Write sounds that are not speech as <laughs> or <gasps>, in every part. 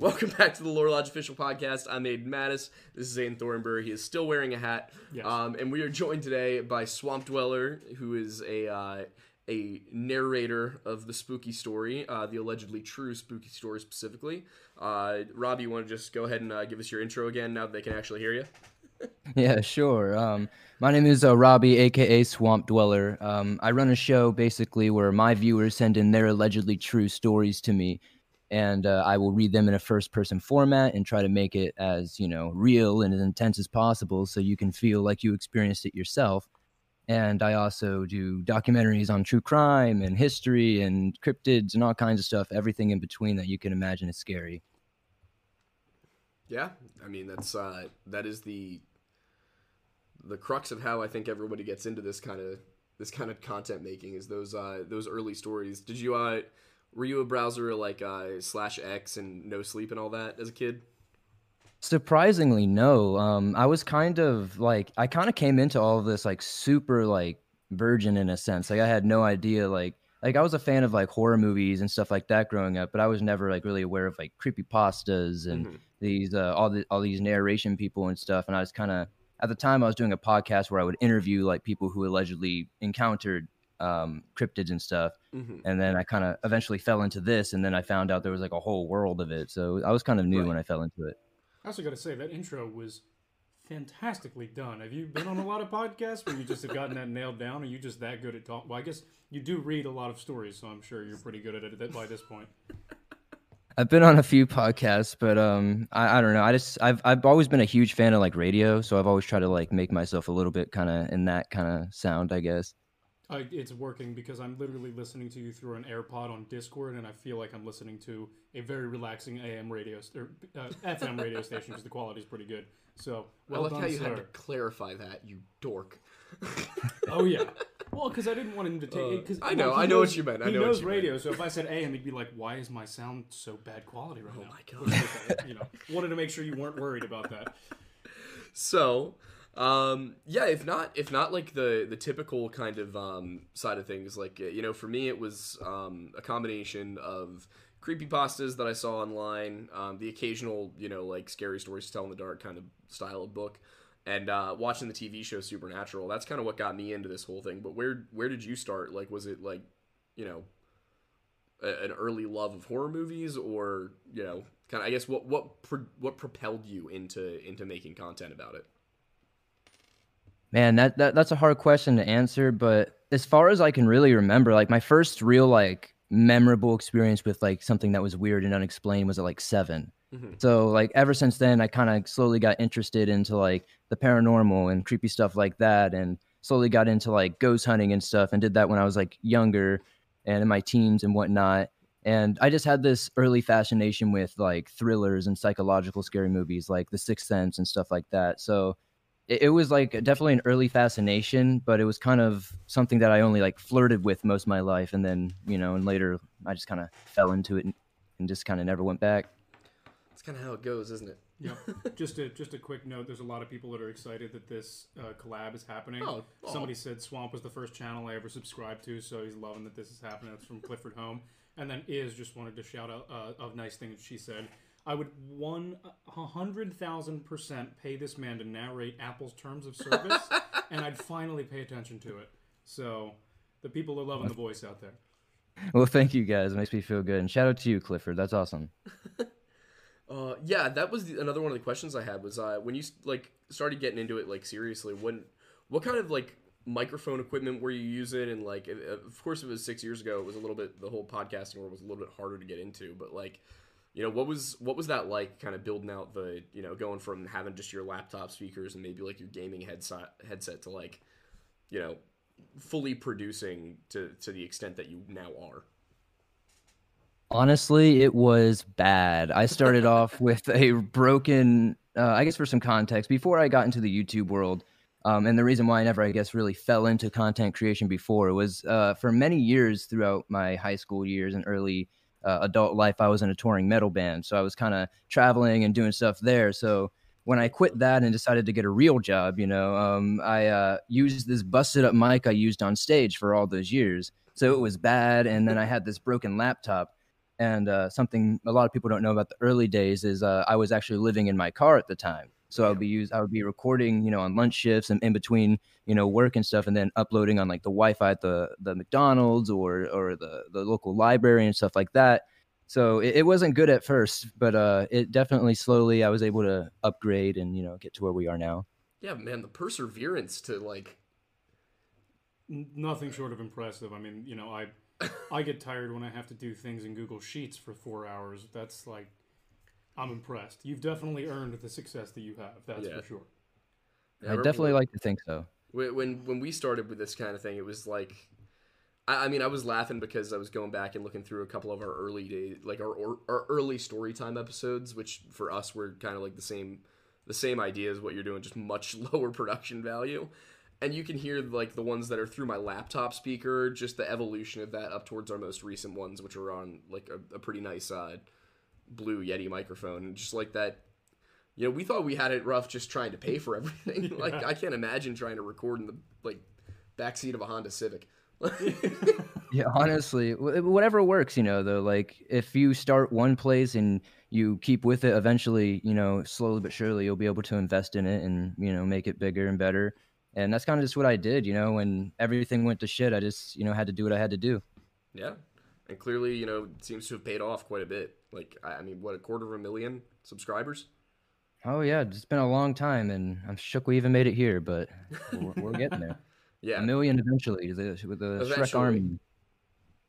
Welcome back to the Lore Lodge official podcast. I'm Aiden Mattis. This is Aiden Thornbury. He is still wearing a hat. Yes. Um, and we are joined today by Swamp Dweller, who is a uh, a narrator of the spooky story, uh, the allegedly true spooky story specifically. Uh, Robbie, you want to just go ahead and uh, give us your intro again now that they can actually hear you? <laughs> Yeah, sure. Um, my name is uh, Robbie, aka Swamp Dweller. Um, I run a show basically where my viewers send in their allegedly true stories to me, and uh, I will read them in a first-person format and try to make it as you know real and as intense as possible, so you can feel like you experienced it yourself. And I also do documentaries on true crime and history and cryptids and all kinds of stuff, everything in between that you can imagine is scary. Yeah, I mean that's uh, that is the the crux of how I think everybody gets into this kind of this kind of content making is those uh, those early stories. Did you uh, were you a browser like uh, slash X and no sleep and all that as a kid? Surprisingly, no. Um, I was kind of like I kind of came into all of this like super like virgin in a sense. Like I had no idea like like I was a fan of like horror movies and stuff like that growing up, but I was never like really aware of like creepy pastas and Mhm. these uh, all the all these narration people and stuff. And I was kind of at the time I was doing a podcast where I would interview like people who allegedly encountered um, cryptids and stuff. Mm-hmm. And then I kind of eventually fell into this, and then I found out there was like a whole world of it. So I was kind of new Right. when I fell into it. I also got to say that intro was fantastically done. Have you been on a lot of podcasts where you just have gotten that nailed down? Are you just that good at talking? Well, I guess you do read a lot of stories, so I'm sure you're pretty good at it by this point. I've been on a few podcasts, but um, I, I don't know. I just I've I've always been a huge fan of like radio, so I've always tried to like make myself a little bit kind of in that kind of sound, I guess. I, it's working because I'm literally listening to you through an AirPod on Discord, and I feel like I'm listening to a very relaxing AM radio st- or uh, FM radio station because the quality is pretty good. So well I like done, how you sir. had to clarify that, you dork. <laughs> Oh yeah. Well, because I didn't want him to take. Cause, Uh, I know- well, I know what you meant, I he know what knows you meant. radio, so if I said AM, he'd be like, "Why is my sound so bad quality right Oh now?" Oh my <laughs> god. you know, wanted to make sure you weren't worried about that. so um yeah if not if not like the the typical kind of um side of things like you know for me it was um a combination of creepy pastas that i saw online um the occasional you know like scary stories to tell in the dark kind of style of book and uh watching the tv show supernatural that's kind of what got me into this whole thing but where where did you start? Like was it like you know a, an early love of horror movies or you know kind of i guess what what pro- what propelled you into into making content about it Man, that, that that's a hard question to answer, but as far as I can really remember, like my first real like memorable experience with like something that was weird and unexplained was at like 7. Mhm. So like ever since then I kind of slowly got interested into like the paranormal and creepy stuff like that and slowly got into like ghost hunting and stuff and did that when I was like younger and in my teens and whatnot. And I just had this early fascination with like thrillers and psychological scary movies like The Sixth Sense and stuff like that. So it, it was like definitely an early fascination, but it was kind of something that I only like flirted with most of my life, and then you know, and later I just kind of fell into it and, and just kind of never went back. That's kind of how it goes, isn't it? Yeah. just a just a quick note. There's a lot of people that are excited that this uh, collab is happening. Oh, aw. Somebody said Swamp was the first channel I ever subscribed to, so he's loving that this is happening. That's from Clifford Home. And then Iz just wanted to shout out uh, a nice thing that she said. I would one a hundred thousand percent pay this man to narrate Apple's terms of service, <laughs> and I'd finally pay attention to it. So the people are loving the voice out there. Well, thank you guys. It makes me feel good, and shout out to you, Clifford. That's awesome. <laughs> Uh, yeah, that was the, another one of the questions I had was uh, when you like started getting into it like seriously. When what kind of like microphone equipment were you using? And like, of course, it was six years ago. It was a little bit the whole podcasting world was a little bit harder to get into. But like, you know, what was what was that like? Kind of building out the you know going from having just your laptop speakers and maybe like your gaming headset headset to like, you know, fully producing to to the extent that you now are. Honestly, it was bad. I started <laughs> off with a broken, uh, I guess for some context, before I got into the YouTube world, um, and the reason why I never, I guess, really fell into content creation before was uh, for many years throughout my high school years and early uh, adult life, I was in a touring metal band. So I was kind of traveling and doing stuff there. So when I quit that and decided to get a real job, you know, um, I uh, used this busted up mic I used on stage for all those years. So it was bad. And then I had this broken laptop. And uh, something a lot of people don't know about the early days is uh, I was actually living in my car at the time. So I would be use I would be recording, you know, on lunch shifts and in between, you know, work and stuff, and then uploading on like the Wi-Fi at the the McDonald's or or the the local library and stuff like that. So it, it wasn't good at first, but uh, it definitely slowly I was able to upgrade and you know get to where we are now. Yeah, man, the perseverance to like Nothing short of impressive. I mean, you know, I I get tired when I have to do things in Google Sheets for four hours. That's like, I'm impressed. You've definitely earned the success that you have. That's Yeah. for sure. Yeah, I remember definitely like to think so. when when when we started with this kind of thing, it was like, I, I mean, I was laughing because I was going back and looking through a couple of our early days, like our our, our early story time episodes, which for us were kind of like the same the same idea as what you're doing, just much <laughs> lower production value. And you can hear like the ones that are through my laptop speaker, just the evolution of that up towards our most recent ones, which are on like a, a pretty nice uh, blue Yeti microphone, and just like that you know, we thought we had it rough just trying to pay for <laughs> everything. Like, I can't imagine trying to record in the like backseat of a Honda Civic. <laughs> Yeah, honestly, whatever works, you know, though, like if you start one place and you keep with it, eventually, you know, slowly but surely, you'll be able to invest in it and, you know, make it bigger and better. And that's kind of just what I did, you know, when everything went to shit, I just, you know, had to do what I had to do. yeah, and clearly, you know, seems to have paid off quite a bit. Like, I I mean, what a quarter of a million subscribers? Oh, yeah, it's been a long time and I'm shook we even made it here, but we're, we're getting there. <laughs> Yeah, A million eventually with the Shrek army.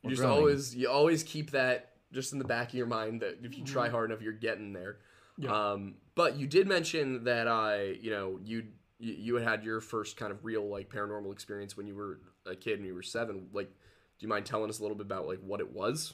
you We're just growing. always you always keep that just in the back of your mind that if you try Mm-hmm. hard enough, you're getting there. Yeah. Um, but you did mention that I, you know, you you you had had your first kind of real like paranormal experience when you were a kid and you were seven. Like, do you mind telling us a little bit about like what it was?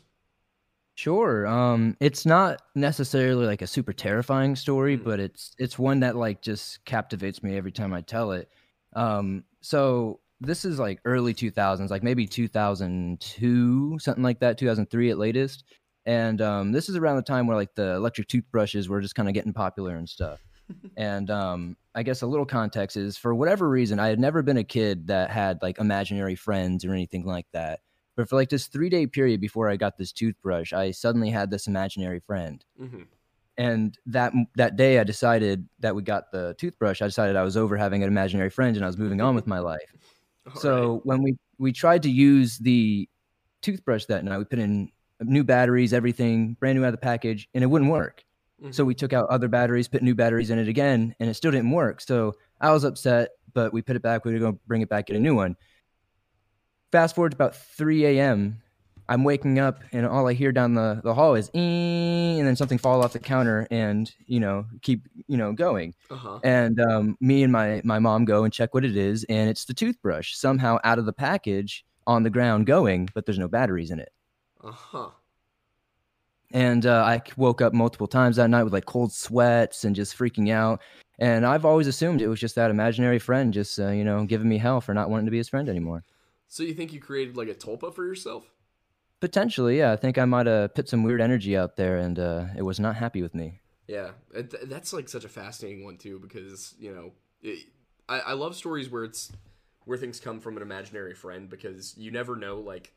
Sure. Um, it's not necessarily like a super terrifying story, Mm. but it's it's one that like just captivates me every time I tell it. Um, so this is like early 2000s, like maybe 2002, something like that, 2003 at latest. And um, this is around the time where like the electric toothbrushes were just kind of getting popular and stuff. <laughs> and um, I guess a little context is for whatever reason, I had never been a kid that had like imaginary friends or anything like that. But for like this three day period before I got this toothbrush, I suddenly had this imaginary friend. Mm-hmm. And that that day, I decided that we got the toothbrush. I decided I was over having an imaginary friend, and I was moving on with my life. <laughs> so when we we tried to use the toothbrush that night, we put in new batteries, everything brand new out of the package, and it wouldn't work. So we took out other batteries, put new batteries in it again, and it still didn't work. So I was upset, but we put it back. We were going to bring it back, get a new one. Fast forward to about 3 a.m. I'm waking up, and all I hear down the, the hall is, and then something fall off the counter, and you know, keep you know going. uh huh. And um, me and my my mom go and check what it is, and it's the toothbrush somehow out of the package on the ground going, but there's no batteries in it. Uh huh. and uh, I woke up multiple times that night with like cold sweats and just freaking out. And I've always assumed it was just that imaginary friend, just uh, you know, giving me hell for not wanting to be his friend anymore. So you think you created like a tulpa for yourself? Potentially, yeah. I think I might have put some weird energy out there, and uh, it was not happy with me. Yeah, it, that's like such a fascinating one too because you know it, I, I love stories where it's where things come from an imaginary friend because you never know like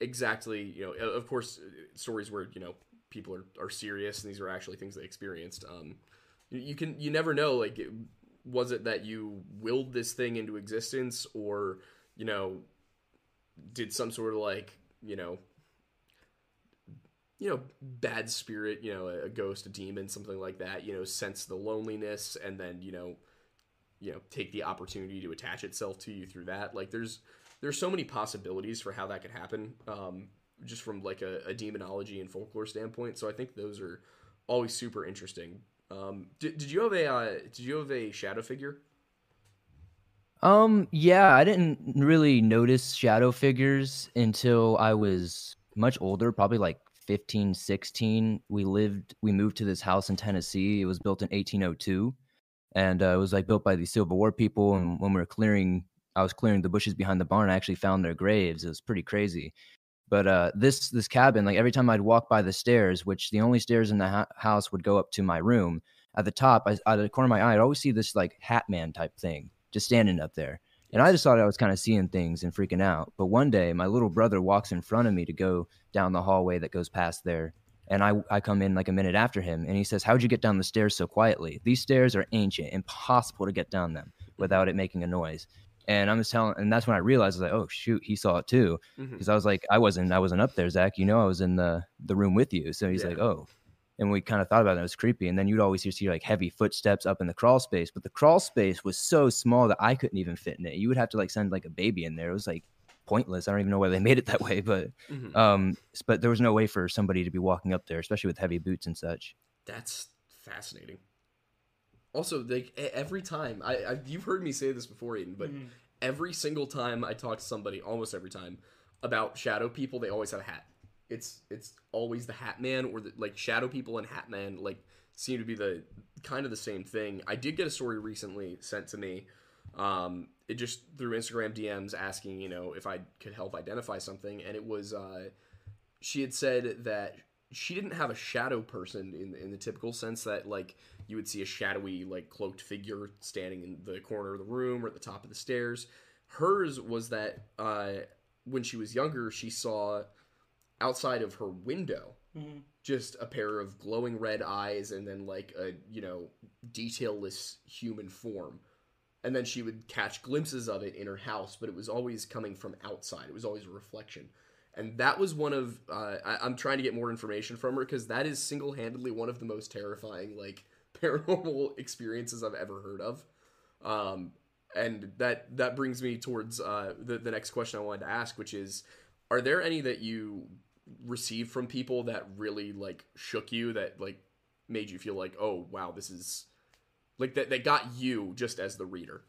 exactly you know of course stories where you know people are, are serious and these are actually things they experienced um you, can you never know like was it that you willed this thing into existence or you know did some sort of like you know you know, bad spirit, you know, a, ghost, a demon, something like that, you know, sense the loneliness and then, you know, you know, take the opportunity to attach itself to you through that. Like there's there's so many possibilities for how that could happen, um, just from like a, a demonology and folklore standpoint. So I think those are always super interesting. Um, did, did you have a uh, did you have a shadow figure? Um, yeah, I didn't really notice shadow figures until I was much older, probably like 15, 16. We lived, we moved to this house in Tennessee. It was built in 1802, and uh, it was like built by the Civil War people. And when we were clearing, I was clearing the bushes behind the barn. I actually found their graves. It was pretty crazy. But uh, this this cabin, like every time I'd walk by the stairs, which the only stairs in the ha- house would go up to my room. At the top, I, out of the corner of my eye, I'd always see this like hat man type thing just standing up there. And I just thought I was kind of seeing things and freaking out. But one day, my little brother walks in front of me to go down the hallway that goes past there. And I, I come in like a minute after him and he says, How'd you get down the stairs so quietly? These stairs are ancient, impossible to get down them without it making a noise. And I'm just telling, and that's when I realized, I was like, oh shoot, he saw it too, mm-hmm. because I was like, I wasn't, I wasn't up there, Zach. You know, I was in the the room with you. So he's Yeah. like, oh, and we kind of thought about it. It was creepy. And then you'd always hear see like heavy footsteps up in the crawl space, but the crawl space was so small that I couldn't even fit in it. You would have to like send like a baby in there. It was like pointless. I don't even know why they <laughs> made it that way, but Mhm. um, but there was no way for somebody to be walking up there, especially with heavy boots and such. That's fascinating. Also, like every time I, I you've heard me say this before, Aiden, but Mhm. every single time I talk to somebody, almost every time about shadow people, they always have a hat. It's it's always the Hat Man or the, like shadow people and Hat Man like seem to be the kind of the same thing. I did get a story recently sent to me. Um, it just through Instagram DMs asking, you know, if I could help identify something, and it was uh, she had said that she didn't have a shadow person in in the typical sense that like you would see a shadowy like cloaked figure standing in the corner of the room or at the top of the stairs. Hers was that uh, when she was younger, she saw outside of her window Mhm. just a pair of glowing red eyes and then like a you know detailless human form. And then she would catch glimpses of it in her house but it was always coming from outside. It was always a reflection. And that was one of uh, I, i'm trying to get more information from her because that is single-handedly one of the most terrifying like <laughs> paranormal experiences i've ever heard of. Um, and that that brings me towards uh, the, the next question i wanted to ask which is are there any that you received from people that really like shook you that like made you feel like oh wow this is like that that got you just as the reader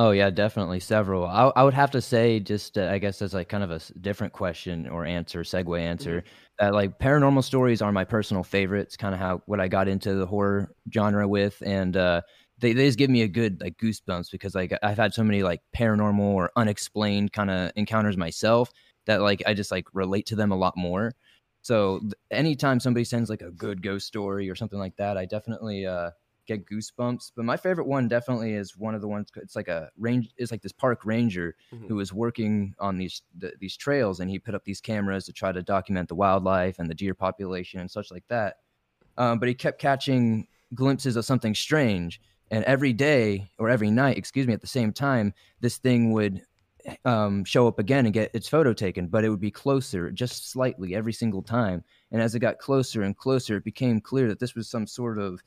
Oh yeah, definitely several. I, I would have to say, just uh, I guess as like kind of a different question or answer, segue answer, that like paranormal stories are my personal favorites. Kind of how what I got into the horror genre with, and uh, they they just give me a good like goosebumps because like I've had so many like paranormal or unexplained kind of encounters myself that like I just like relate to them a lot more. So anytime somebody sends like a good ghost story or something like that, I definitely uh get goosebumps. But my favorite one definitely is one of the ones. It's like a range. It's like this park ranger Mhm. who was working on these the, these trails, and he put up these cameras to try to document the wildlife and the deer population and such like that. Um, but he kept catching glimpses of something strange, and every day or every night, excuse me, at the same time, this thing would um, show up again and get its photo taken, but it would be closer, just slightly every single time. And as it got closer and closer, it became clear that this was some sort of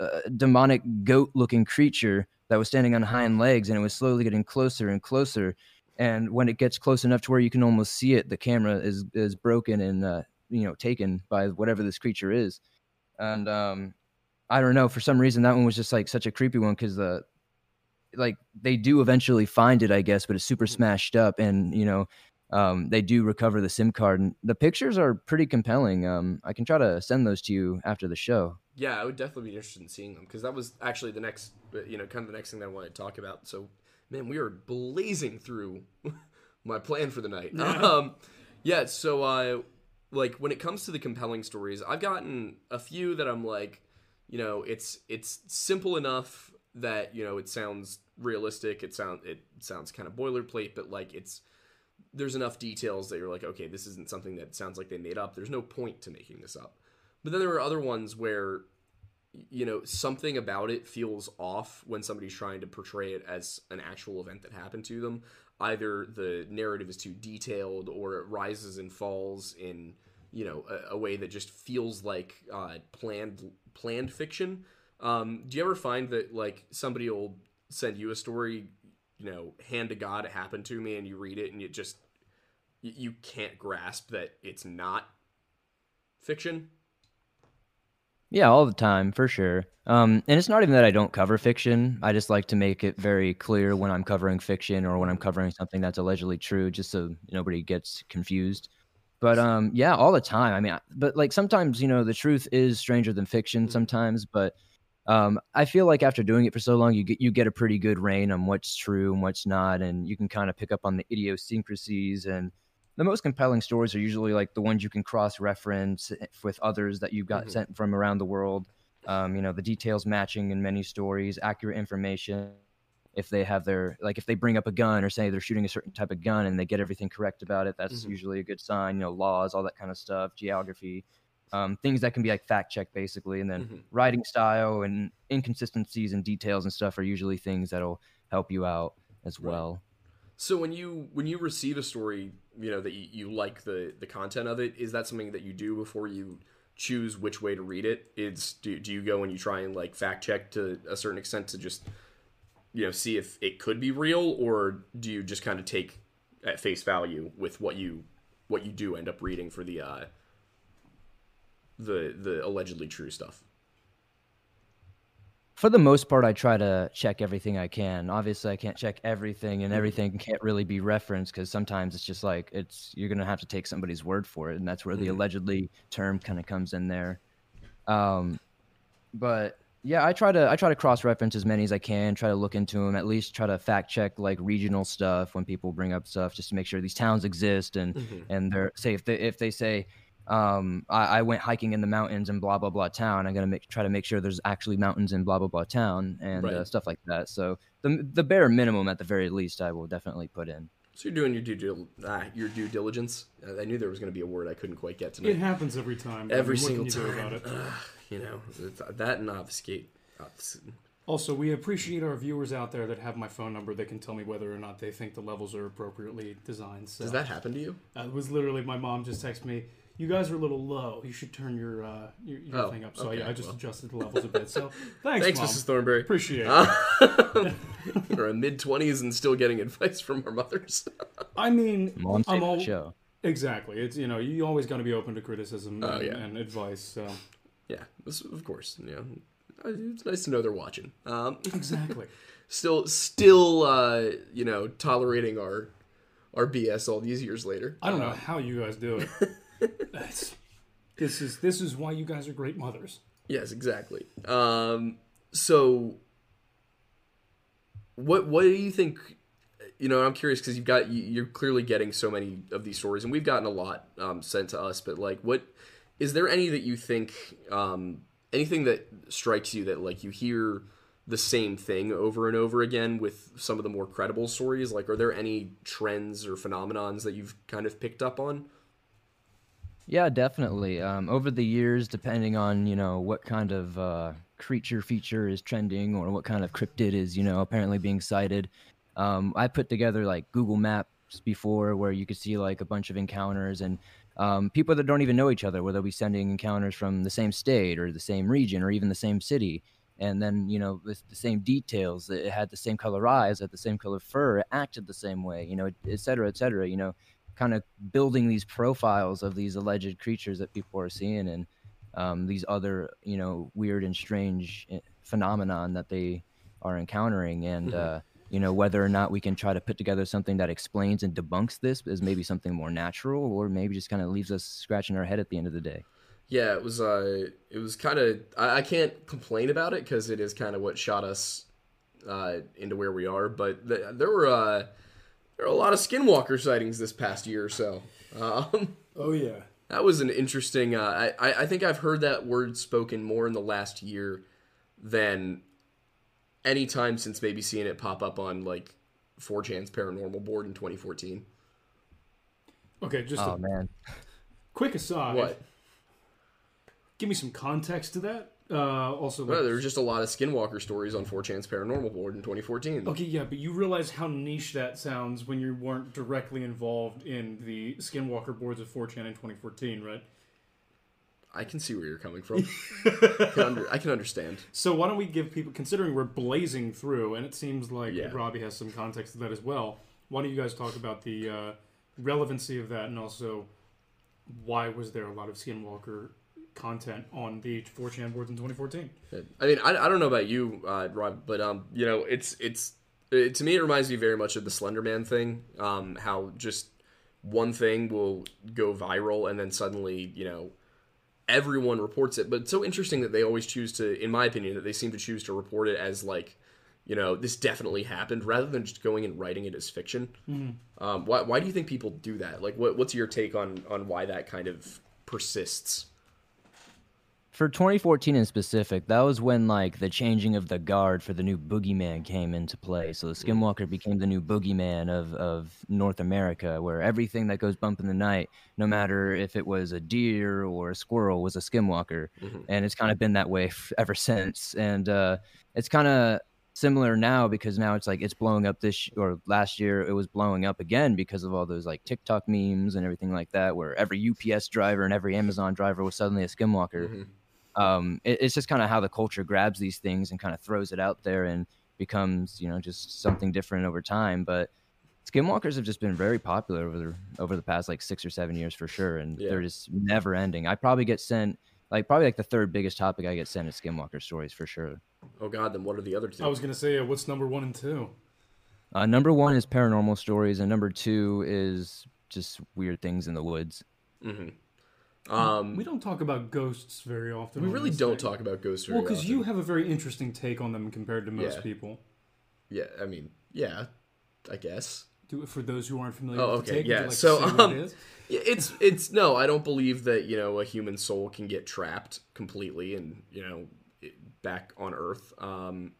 uh, demonic goat looking creature that was standing on hind legs and it was slowly getting closer and closer and when it gets close enough to where you can almost see it the camera is is broken and uh, you know taken by whatever this creature is and um i don't know for some reason that one was just like such a creepy one because the like they do eventually find it i guess but it's super smashed up and you know um, they do recover the sim card and the pictures are pretty compelling um, i can try to send those to you after the show. Yeah i would definitely be interested in seeing them because that was actually the next uh, you know kind of the next thing that i wanted to talk about so man we are blazing through <laughs> my plan for the night. <laughs> Um yeah so uh like when it comes to the compelling stories i've gotten a few that i'm like you know it's it's simple enough that you know it sounds realistic it sound it sounds kind of boilerplate but like it's there's enough details that you're like okay this isn't something that sounds like they made up. There's no point to making this up. But then there are other ones where you know something about it feels off when somebody's trying to portray it as an actual event that happened to them. Either the narrative is too detailed or it rises and falls in you know a, a way that just feels like uh, planned planned fiction um, do you ever find that like somebody will send you a story you know hand to god it happened to me and you read it and you just you, can't grasp that it's not fiction Yeah, all the time for sure. Um, and it's not even that I don't cover fiction. I just like to make it very clear when I'm covering fiction or when I'm covering something that's allegedly true, just so nobody gets confused. But um, yeah, all the time. I mean, I- but like sometimes you know the truth is stranger than fiction. Mhm. Sometimes, but um, I feel like after doing it for so long, you get you get a pretty good rein on what's true and what's not, and you can kind of pick up on the idiosyncrasies and the most compelling stories are usually like the ones you can cross reference with others that you've got Mhm. sent from around the world. Um, you know, the details matching in many stories, accurate information. if they have their like if they bring up a gun or say they're shooting a certain type of gun and they get everything correct about it, that's Mhm. usually a good sign. You know, laws, all that kind of stuff, geography, um, things that can be like fact checked basically, and then Mhm. writing style and inconsistencies and details and stuff are usually things that'll help you out as Right. well. So when you when you receive a story, you know that you, you like the the content of it, is that something that you do before you choose which way to read it it? Is do, do you go and you try and like fact check to a certain extent to just you know see if it could be real, or do you just kind of take at face value with what you what you do end up reading for the uh the the allegedly true stuff? For the most part, I try to check everything I can. Obviously, I can't check everything, Mm-hmm. and everything can't really be referenced because sometimes it's just like it's you're gonna have to take somebody's word for it, and that's where the Mhm. allegedly term kind of comes in there. Um, but yeah, I try to I try to cross reference as many as I can. Try to look into them. At least try to fact check like regional stuff when people bring up stuff, just to make sure these towns exist and Mhm. and they're say if they if they say um, I, I went hiking in the mountains in blah blah blah town. I'm gonna make, try to make sure there's actually mountains in blah blah blah town and uh, stuff like that. So the the bare minimum at the very least, I will definitely put in. So you're doing your due ah, your due diligence. Uh, I knew there was going to be a word I couldn't quite get to It happens every time. but I Every mean, single can you do time. about it? Ugh, you know that and obfuscate. Also, we appreciate our viewers out there that have my phone number. They can tell me whether or not they think the levels are appropriately designed. So Does that happen to you? uh, it was literally my mom just texted me. You guys are a little low. You should turn your uh, your, your Oh, thing up. So okay, yeah, I just well. adjusted the levels a bit. So <laughs> thanks, Thanks, mom. Mrs. Thornbury. Appreciate it. Uh, <laughs> we're in mid twenties and still getting advice from our mothers. <laughs> I mean, Mom's I'm favorite all, show. exactly. It's you know you always got to be open to criticism Oh, and, yeah. and advice. So yeah, this, of course. You know, uh, it's nice to know they're watching. Um, exactly. still, still, uh, you know, tolerating our our BS all these years later. I don't know Uh, how you guys do it. This is this is why you guys are great mothers. Yes, exactly. Um, so, what what do you think? You know, I'm curious because you've got you- you're clearly getting so many of these stories, and we've gotten a lot um, sent to us. But like, what is there any that you think um, anything that strikes you that like you hear the same thing over and over again with some of the more credible stories? Like, are there any trends or phenomenons that you've kind of picked up on? Yeah, definitely. Um, over the years, depending on you know what kind of uh, creature feature is trending or what kind of cryptid is you know apparently being sighted, um, I put together like Google Maps before where you could see like a bunch of encounters and um, people that don't even know each other, where they'll be sending encounters from the same state or the same region or even the same city. And then, you know, with the same details, it had the same color eyes, had the same color fur, it acted the same way, you know, et cetera, et cetera, you know, kind of building these profiles of these alleged creatures that people are seeing and um, these other, you know, weird and strange eh, phenomenon that they are encountering. And, Mhm. uh, you know, whether or not we can try to put together something that explains and debunks this is maybe something more natural or maybe just kind of leaves us scratching our head at the end of the day. Yeah, it was. Uh, it was kind of. I, I can't complain about it because it is kind of what shot us uh, into where we are. But th- there were uh, there were a lot of Skinwalker sightings this past year or so. Um, Oh yeah. that was an interesting. Uh, I I think I've heard that word spoken more in the last year than any time since maybe seeing it pop up on like 4chan's paranormal board in 2014. Okay, just Oh a man. quick aside. What? Give me some context to that. Uh, also, like, Well, there were just a lot of Skinwalker stories on 4chan's paranormal board in 2014. okay, yeah, but you realize how niche that sounds when you weren't directly involved in the Skinwalker boards of 4chan in 2014, right? I can see where you're coming from. I, <laughs> can under, I can understand. So why don't we give people, considering we're blazing through, and it seems like Yeah. Robbie has some context to that as well. Why don't you guys talk about the uh, relevancy of that, and also why was there a lot of Skinwalker content on the 4chan boards in 2014? I mean, I, I don't know about you, uh, Rob, but um, you know, it's it's it, to me it reminds me very much of the Slender Man thing. Um, how just one thing will go viral and then suddenly you know everyone reports it. But it's so interesting that they always choose to, in my opinion, that they seem to choose to report it as like you know this definitely happened rather than just going and writing it as fiction. Um, why why do you think people do that? Like, what what's your take on on why that kind of persists? For 2014 in specific, that was when like the changing of the guard for the new boogeyman came into play. So the. Skinwalker became the new boogeyman of of North America, where everything that goes bump in the night, no matter if it was a deer or a squirrel, was a Skinwalker, Mhm. and it's kind of been that way f- ever since. And uh, it's kind of similar now because now it's like it's blowing up this sh- or last year it was blowing up again because of all those like TikTok memes and everything like that, where every UPS driver and every Amazon driver was suddenly a Skinwalker Mhm. Um, it, it's just kind of how the culture grabs these things and kind of throws it out there and becomes you know just something different over time but skinwalkers have just been very popular over the over the past like six or seven years for sure and Yeah. they're just never ending i probably get sent like probably like the third biggest topic i get sent is skinwalker stories for sure Oh God, then what are the other two? I was gonna say, uh, what's number one and two? uh, number one is paranormal stories and number two is just weird things in the woods hmm Um, we don't talk about ghosts very often. we really don't thing. talk about ghosts very Well, because you have a very interesting take on them compared to most Yeah. people. Yeah, I mean, yeah, I guess. Do it for those who aren't familiar Oh, with the okay, take. yeah, like so, um, it? It's it's no, I don't believe that you know a human soul can get trapped completely and you know back on Earth. Um,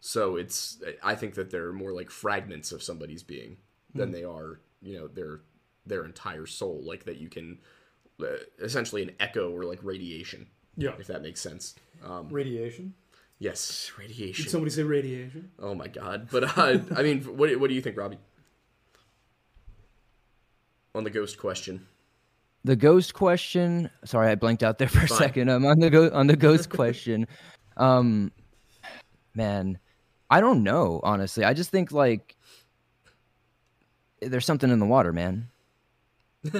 so it's I think that they're more like fragments of somebody's being than Hmm. they are you know their their entire soul. Like that you can essentially an echo or like radiation, yeah, if that makes sense. Um, radiation. yes, radiation. Did somebody say radiation? Oh my god! But uh, I mean, <laughs> what what do you think, Robbie? On the ghost question. the ghost question sorry i blanked out there for a second. I'm on the go- on the ghost <laughs> question um man i don't know honestly i just think like there's something in the water man <laughs>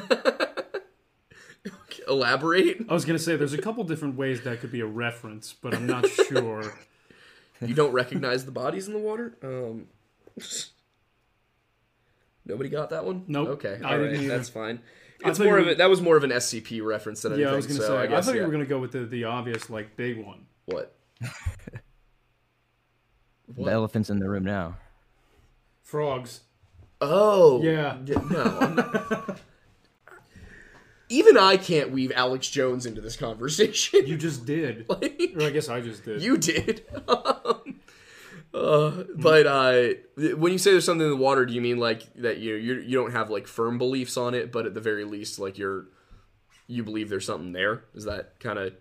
Elaborate. I was gonna say there's a couple different ways that could be a reference, but I'm not <laughs> sure. You don't recognize the bodies in the water? Um, nobody got that one. Nope, Okay, I all didn't that's fine. I It's more of were- a, that was more of an SCP reference than anything. Yeah, I was gonna so say. I I, thought yeah. you were gonna go with the, the obvious like big one. what? the elephant's in the room now Frogs. Oh, Yeah. no. <laughs> Even I can't weave Alex Jones into this conversation. You just did. <laughs> Like- Or I guess I just did. You did. <laughs> uh, but uh, when you say there's something in the water, do you mean like that you you you don't have like firm beliefs on it, but at the very least, like you're you believe there's something there? Is that kind of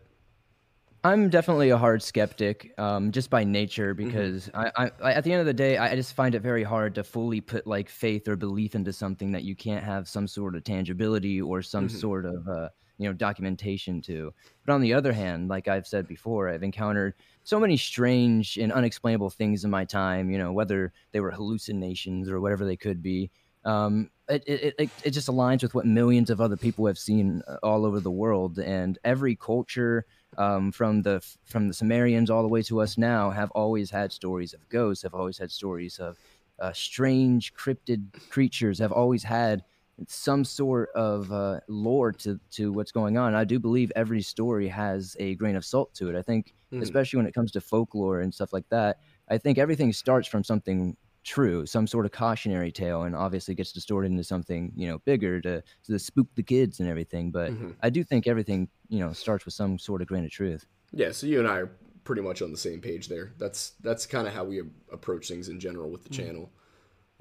i'm definitely a hard skeptic um just by nature because I, I I at the end of the day I just find it very hard to fully put like faith or belief into something that you can't have some sort of tangibility or some Mhm. sort of uh you know documentation to. But on the other hand like i've said before i've encountered so many strange and unexplainable things in my time you know whether they were hallucinations or whatever they could be. Um, it, it, it, it just aligns with what millions of other people have seen uh, all over the world. And every culture um, from the from the Sumerians all the way to us now have always had stories of ghosts have always had stories of uh, strange cryptid creatures have always had some sort of uh, lore to, to what's going on. I do believe every story has a grain of salt to it. I think, Mhm. especially when it comes to folklore and stuff like that, I think everything starts from something true, some sort of cautionary tale, and obviously gets distorted into something you know bigger to to spook the kids and everything. But Mhm. I do think everything you know starts with some sort of grain of truth. yeah? So you and I are pretty much on the same page there. That's that's kind of how we approach things in general with the channel.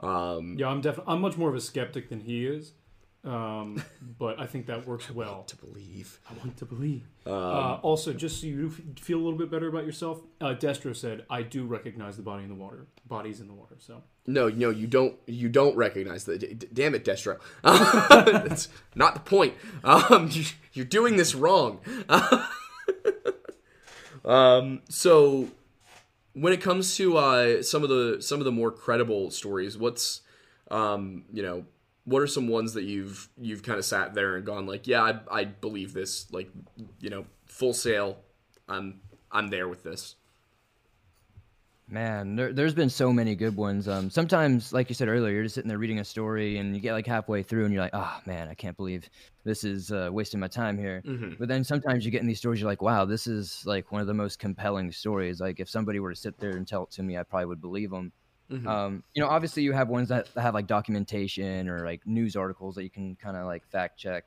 Um, Yeah, I'm definitely. I'm much more of a skeptic than he is, um, but I think that works well. to believe. I want to believe. Um, uh, also, just so you feel a little bit better about yourself, uh, Destro said, "I do recognize the body in the water. Bodies in the water." So No, no, you don't. You don't recognize the. d- Damn it, Destro. <laughs> That's not the point. Um, you, you're doing this wrong. <laughs> um, so when it comes to uh, some of the some of the more credible stories, what's um, you know, what are some ones that you've you've kind of sat there and gone like, yeah, I, I believe this, like, you know, full sail. I'm I'm there with this. Man, there, there's been so many good ones. Um, sometimes, like you said earlier, you're just sitting there reading a story and you get like halfway through and you're like, oh man, I can't believe this is uh, wasting my time here. Mhm. But then sometimes you get in these stories, you're like, wow, this is like one of the most compelling stories. Like if somebody were to sit there and tell it to me, I probably would believe them. Mhm. Um, you know, obviously you have ones that have like documentation or like news articles that you can kind of like fact check.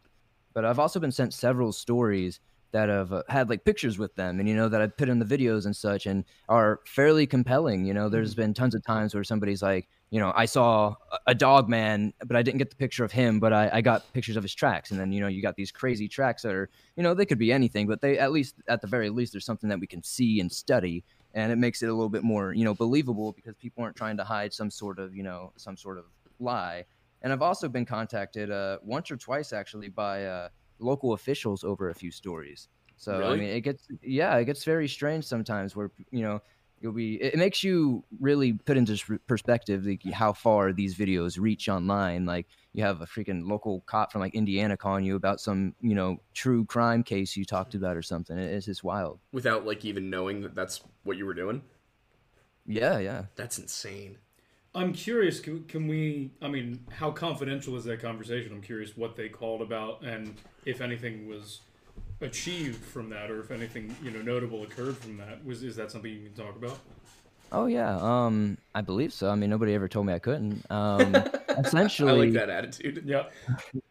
But I've also been sent several stories that have uh, had like pictures with them and you know that I've put in the videos and such and are fairly compelling. You know, there's Mm-hmm. been tons of times where somebody's like, you know, I saw a- a dog man, but I didn't get the picture of him, but I, I got pictures of his tracks. And then, you know, you got these crazy tracks that are, you know, they could be anything, but they at least at the very least there's something that we can see and study. And it makes it a little bit more, you know, believable because people aren't trying to hide some sort of, you know, some sort of lie. And I've also been contacted uh, once or twice actually by uh, local officials over a few stories. So I mean, it gets yeah, it gets very strange sometimes where you know you'll be. It it makes you really put into perspective like how far these videos reach online. Like you have a freaking local cop from like Indiana calling you about some you know true crime case you talked about or something. It's just wild. Without like even knowing that that's what you were doing. Yeah, yeah. That's insane. I'm curious. Can, can we? I mean, how confidential is that conversation? I'm curious what they called about and if anything was achieved from that, or if anything you know notable occurred from that. Was is that something you can talk about? Oh yeah. Um, I believe so. I mean, nobody ever told me I couldn't. Um, essentially, <laughs> I like that attitude. <laughs> Yeah. <laughs>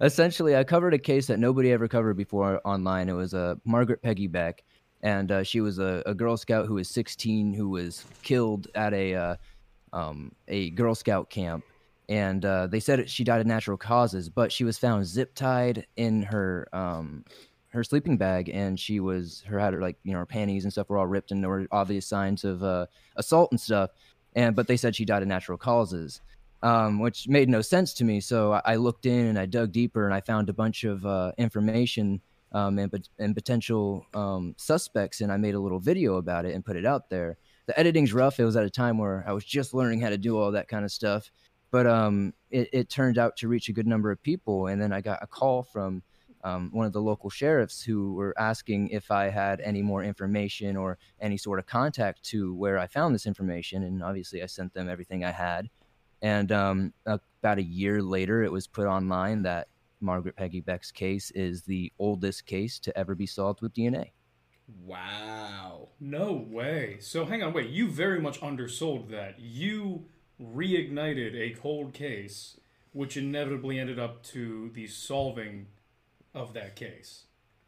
essentially i covered a case that nobody ever covered before online it was uh, margaret peggy beck and uh, she was a, a girl scout who was 16 who was killed at a uh, um, a girl scout camp and uh, they said she died of natural causes but she was found zip tied in her um, her sleeping bag and she was her had her like you know her panties and stuff were all ripped and there were obvious signs of uh, assault and stuff and but they said she died of natural causes um, which made no sense to me. So I, I looked in and I dug deeper and I found a bunch of uh, information um, and, and potential um, suspects, and I made a little video about it and put it out there. The editing's rough. It was at a time where I was just learning how to do all that kind of stuff, but um, it, it turned out to reach a good number of people. And then I got a call from um, one of the local sheriffs who were asking if I had any more information or any sort of contact to where I found this information. And obviously, I sent them everything I had. And um, about a year later, it was put online that Margaret Peggy Beck's case is the oldest case to ever be solved with DNA. Wow. No way. So hang on, wait. You very much undersold that. You reignited a cold case, which inevitably ended up to the solving of that case.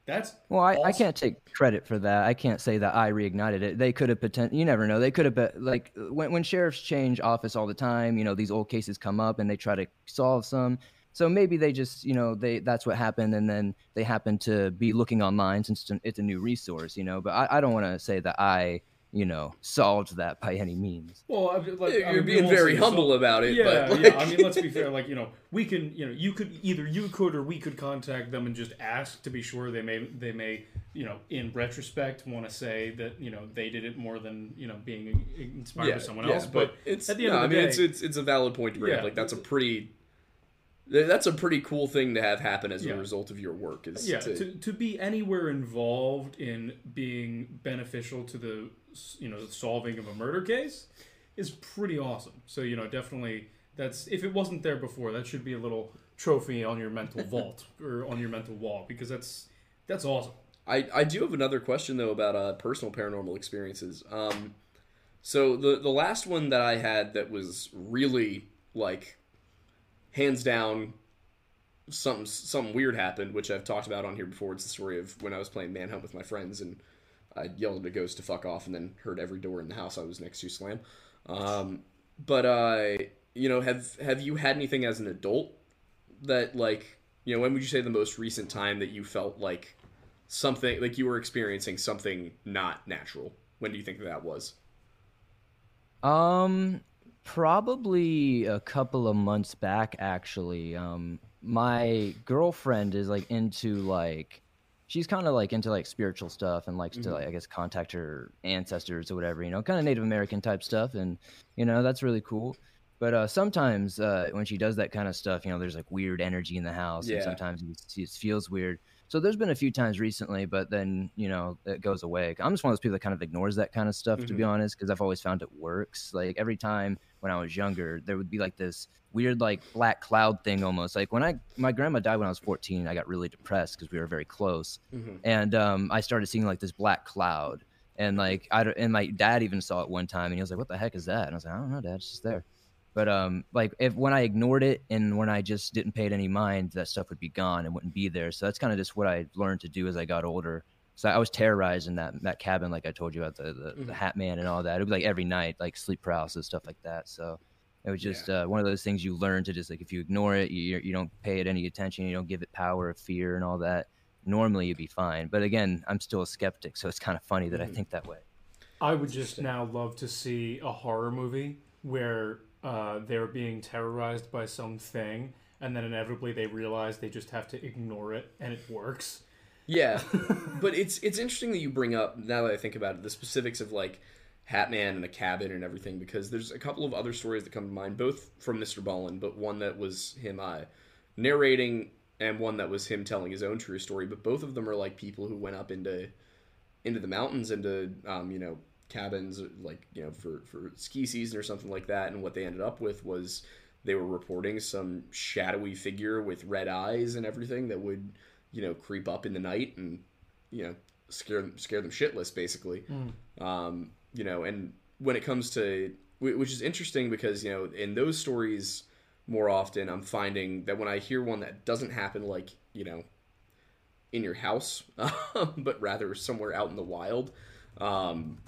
That's Well, I, I can't take credit for that. I can't say that I reignited it. They could have potent. You never know. They could have been like when when sheriffs change office all the time. You know, these old cases come up and they try to solve some. So maybe they just, you know, they that's what happened, and then they happen to be looking online since it's a, it's a new resource. You know, but I, I don't want to say that I, you know, solved that by any means. Well, I, like, You're mean, being very also- humble about it, Yeah, but like, yeah. I mean, let's be fair. Like, you know, we can, you know, you could either you could or we could contact them and just ask to be sure. They may, they may, you know, in retrospect, want to say that you know they did it more than you know being inspired by someone else. But, it's at the end no, of the I mean day, it's it's it's a valid point to bring. Yeah. Like that's a pretty that's a pretty cool thing to have happen as Yeah. a result of your work. Is yeah, to, to, to be anywhere involved in being beneficial to the you know solving of a murder case is pretty awesome. So you know, definitely that's if it wasn't there before, that should be a little trophy on your mental <laughs> vault or on your mental wall because that's that's awesome. I, I do have another question though about uh, personal paranormal experiences. Um, so the the last one that I had that was really like hands down something something weird happened, which I've talked about on here before. It's the story of when I was playing Manhunt with my friends and I yelled at a ghost to fuck off, and then heard every door in the house I was next to slam. Um, but uh, you know, have have you had anything as an adult that like you know when would you say the most recent time that you felt like something like you were experiencing something not natural? When do you think that was? Um, probably a couple of months back, actually. Um, my girlfriend is like into like, she's kind of like into like spiritual stuff and likes to like, I guess, contact her ancestors or whatever, you know, kind of Native American type stuff. And, you know, that's really cool. But uh, sometimes uh, when she does that kind of stuff, you know, there's like weird energy in the house, Yeah. and sometimes it, it feels weird. So there's been a few times recently, but then you know it goes away. I'm just one of those people that kind of ignores that kind of stuff, to be honest, because I've always found it works. Like every time when I was younger, there would be like this weird like black cloud thing almost. Like when I my grandma died when I was 14, I got really depressed because we were very close, and um, I started seeing like this black cloud, and like I don't- and my dad even saw it one time, and he was like, "What the heck is that?" And I was like, "I don't know, Dad, it's just there." But um, like if when I ignored it and when I just didn't pay it any mind, that stuff would be gone and wouldn't be there. So that's kind of just what I learned to do as I got older. So I was terrorized in that that cabin, like I told you about the the, Mhm. the Hat Man and all that. It would be like every night, like sleep paralysis, stuff like that. So it was just uh, one of those things you learn to just like if you ignore it, you you don't pay it any attention, you don't give it power of fear and all that. Normally you'd be fine, but again, I'm still a skeptic, so it's kind of funny that I Mhm. think that way. I would just now love to see a horror movie where uh, they're being terrorized by something, and then inevitably they realize they just have to ignore it, and it works. Yeah, <laughs> but it's it's interesting that you bring up now that I think about it the specifics of like Hatman and a cabin and everything because there's a couple of other stories that come to mind, both from Mr. Ballen, but one that was him uh, narrating and one that was him telling his own true story. But both of them are like people who went up into into the mountains, into um, you know cabins, like you know for for ski season or something like that. And what they ended up with was they were reporting some shadowy figure with red eyes and everything that would you know creep up in the night and you know scare them scare them shitless basically. Um, you know and when it comes to which is interesting because you know in those stories more often i'm finding that when i hear one that doesn't happen like you know in your house <laughs> but rather somewhere out in the wild um,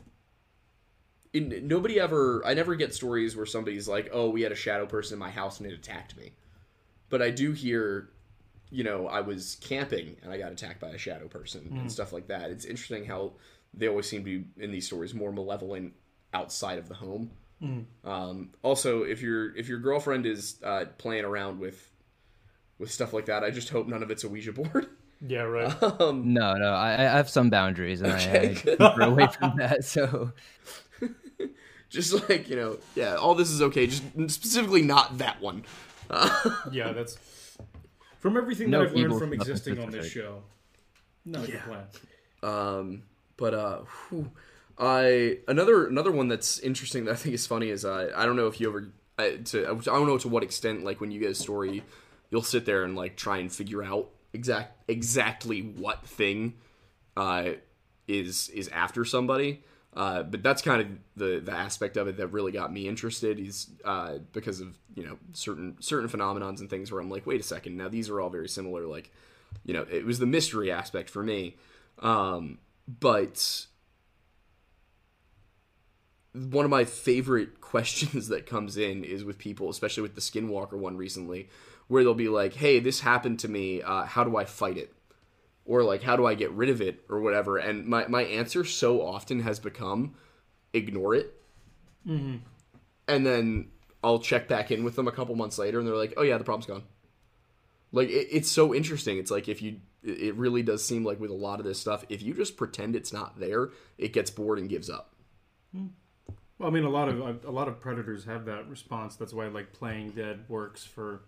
in, nobody ever i never get stories where somebody's like oh we had a shadow person in my house and it attacked me. But i do hear you know i was camping and i got attacked by a shadow person and stuff like that it's interesting how they always seem to be in these stories more malevolent outside of the home um, also if your if your girlfriend is uh, playing around with with stuff like that i just hope none of it's a ouija board <laughs> Yeah, right. <laughs> um, No, no, I, I have some boundaries, and Okay, I, I good. keep her away from that. So <laughs> just like you know yeah all this is okay just specifically not that one yeah, that's from everything No that I've learned from existing on this show. Not a good plan. Um, but uh, whew, I another another one that's interesting that I think is funny is uh, I don't know if you ever I, to I don't know to what extent like when you get a story, you'll sit there and like try and figure out exact exactly what thing uh, is is after somebody. Uh, but that's kind of the the aspect of it that really got me interested. Is uh, because of you know certain certain phenomenons and things where I'm like, wait a second, now these are all very similar. Like, you know, it was the mystery aspect for me. Um, but one of my favorite <laughs> questions that comes in is with people, especially with the Skinwalker one recently, where they'll be like, "Hey, this happened to me. Uh, how do I fight it?" Or like, "How do I get rid of it?" Or whatever. And my my answer so often has become, "Ignore it." Mm-hmm. And then I'll check back in with them a couple months later, and they're like, "Oh yeah, the problem's gone." Like it, it's so interesting. It's like if you, it it really does seem like with a lot of this stuff, if you just pretend it's not there, it gets bored and gives up. Well, I mean, a lot of a lot of predators have that response. That's why like playing dead works for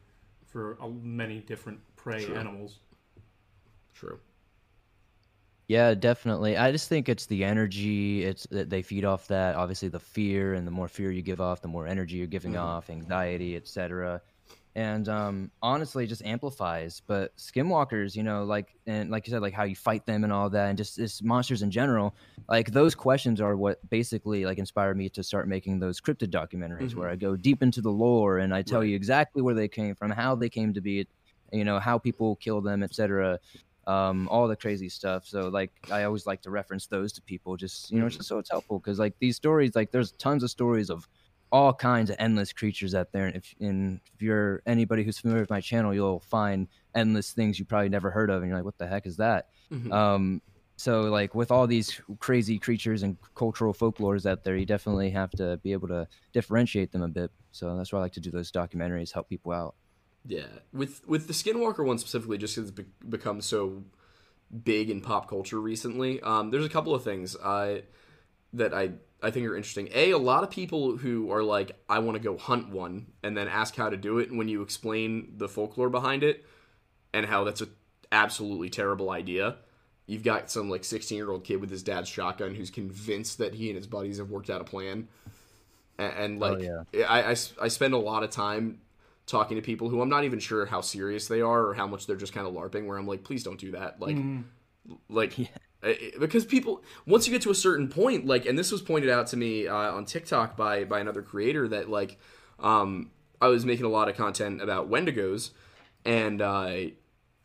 for uh, many different prey True. animals. True. Yeah, definitely. I just think it's the energy. It's that they feed off that. Obviously, the fear, and the more fear you give off, the more energy you're giving Mhm. off, anxiety, etc. And um, honestly, just amplifies. But skinwalkers, you know, like and like you said, like how you fight them and all that, and just this monsters in general. Like those questions are what basically like inspired me to start making those cryptid documentaries, where I go deep into the lore and I tell Right. you exactly where they came from, how they came to be, you know, how people kill them, etc um, all the crazy stuff. So like I always like to reference those to people, just you know, just so it's helpful because like these stories, like there's tons of stories of all kinds of endless creatures out there. And if and if you're anybody who's familiar with my channel, you'll find endless things you probably never heard of, and you're like, what the heck is that? Mhm. Um, so like with all these crazy creatures and cultural folklores out there, you definitely have to be able to differentiate them a bit. So that's why I like to do those documentaries, help people out. Yeah, with with the Skinwalker one specifically, just because it's be- become so big in pop culture recently. Um, there's a couple of things uh, that I I think are interesting. A, a lot of people who are like, I want to go hunt one, and then ask how to do it. And when you explain the folklore behind it and how that's a absolutely terrible idea, you've got some like 16 year old kid with his dad's shotgun who's convinced that he and his buddies have worked out a plan. And, and like, yeah. I, I I spend a lot of time talking to people who I'm not even sure how serious they are or how much they're just kind of larping. Where I'm like, please don't do that. Like, like I- I- because people once you get to a certain point, like, and this was pointed out to me uh, on TikTok by by another creator that like, um, I was making a lot of content about Wendigos, and uh,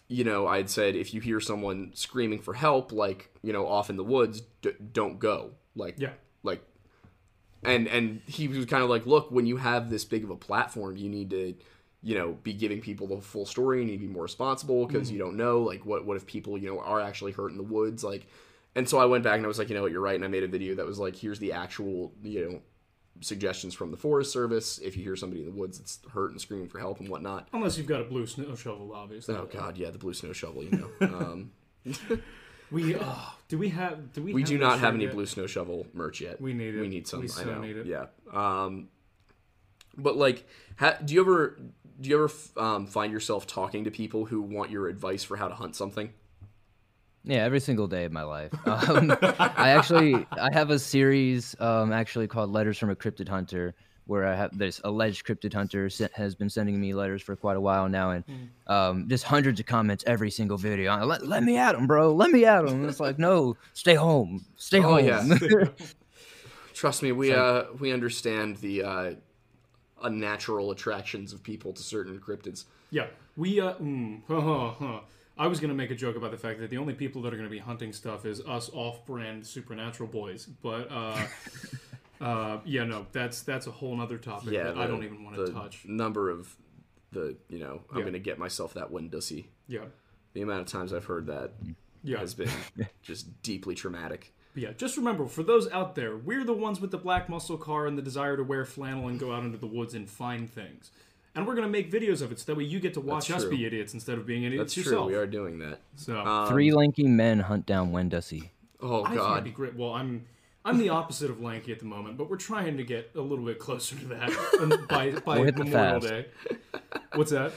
you know, I'd said if you hear someone screaming for help, like you know, off in the woods, d- don't go. Like, Yeah. like, and and he was kind of like, look, when you have this big of a platform, you need to, you know, be giving people the full story. You need to be more responsible because you don't know, like, what what if people, you know, are actually hurt in the woods, like. And so I went back and I was like, you know what, you're right. And I made a video that was like, here's the actual, you know, suggestions from the Forest Service. If you hear somebody in the woods that's hurt and screaming for help and whatnot. Unless you've got a blue snow shovel, obviously. Oh God, yeah, the blue snow shovel. You know, <laughs> um, <laughs> We oh, do we have do we we have do not have any yet? blue snow shovel merch yet. We need it. We need some. We I so know. need it. Yeah. Um, but like, ha- do you ever do you ever f- um, find yourself talking to people who want your advice for how to hunt something? Yeah, every single day of my life. <laughs> Um, I actually I have a series um, actually called Letters from a Cryptid Hunter, where I have this alleged cryptid hunter se- has been sending me letters for quite a while now, and um, just hundreds of comments every single video. Uh, Let, let me at him, bro. Let me at him. It's like <laughs> no, stay home, stay Oh, home. yeah. <laughs> Trust me, we uh we understand the uh, unnatural attractions of people to certain cryptids. Yeah, we uh, mm, <laughs> huh, huh, huh. I was gonna make a joke about the fact that the only people that are gonna be hunting stuff is us off-brand supernatural boys, but uh, yeah, no, that's that's a whole nother topic Yeah, that I don't even want to touch. number of the you know I'm Yeah. gonna get myself that Wendussy. Yeah, The amount of times I've heard that yeah, has been <laughs> just deeply traumatic. yeah. Just remember, for those out there, we're the ones with the black muscle car and the desire to wear flannel and go out into the woods and find things. And we're gonna make videos of it, so that way you get to watch us be idiots instead of being idiots That's true. yourself. We are doing that. So Um, Three lanky men hunt down Wendussy. Oh I think that'd God. be great. Well, I'm I'm the opposite of lanky at the moment, but we're trying to get a little bit closer to that by <laughs> by We'll hit the Memorial fast. Day. What's that?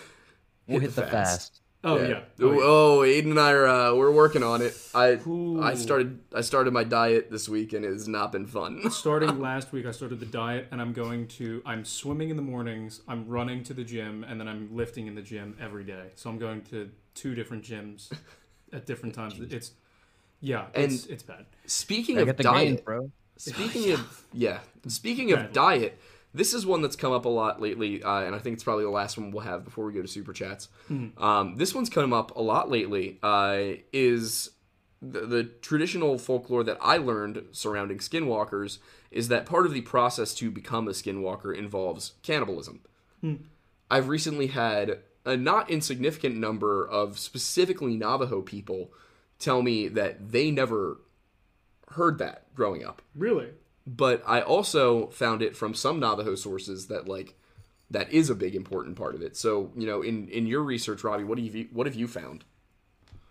We'll Hit hit the the fast. fast. Oh yeah. Oh, yeah. Oh, Aiden and I are uh, we're working on it. I Ooh. I started I started my diet this week and it has not been fun. <laughs> Starting last week, I started the diet, and I'm going to. I'm swimming in the mornings. I'm running to the gym, and then I'm lifting in the gym every day. So I'm going to two different gyms at different times. It's yeah, it's it's bad. Speaking I of get the diet, gains, bro. Speaking <laughs> of yeah, speaking of diet, this is one that's come up a lot lately, uh, and I think it's probably the last one we'll have before we go to super chats. Um, this one's come up a lot lately. Uh, is the, the traditional folklore that I learned surrounding skinwalkers is that part of the process to become a skinwalker involves cannibalism. I've recently had a not insignificant number of specifically Navajo people tell me that they never heard that growing up Really? but I also found it from some Navajo sources that like that is a big important part of it. So you know, in in your research, Robbie, what have you what have you found?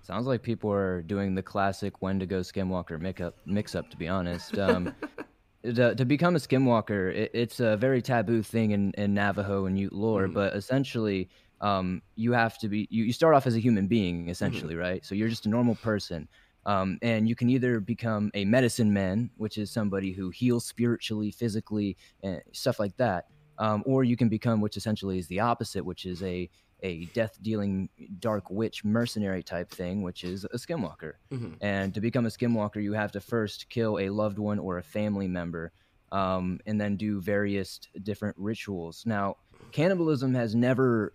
Sounds like people are doing the classic Wendigo Skinwalker mix up. Mix up, to be honest. Um, <laughs> to, to become a Skinwalker, it, it's a very taboo thing in, in Navajo and Ute lore. But essentially, um, you have to be. You, you start off as a human being, essentially, right? So you're just a normal person. Um, and you can either become a medicine man, which is somebody who heals spiritually, physically, and stuff like that, um, or you can become, which essentially is the opposite, which is a a death dealing dark witch mercenary type thing, which is a skinwalker. Mhm. And to become a skinwalker, you have to first kill a loved one or a family member, um, and then do various different rituals. Now, cannibalism has never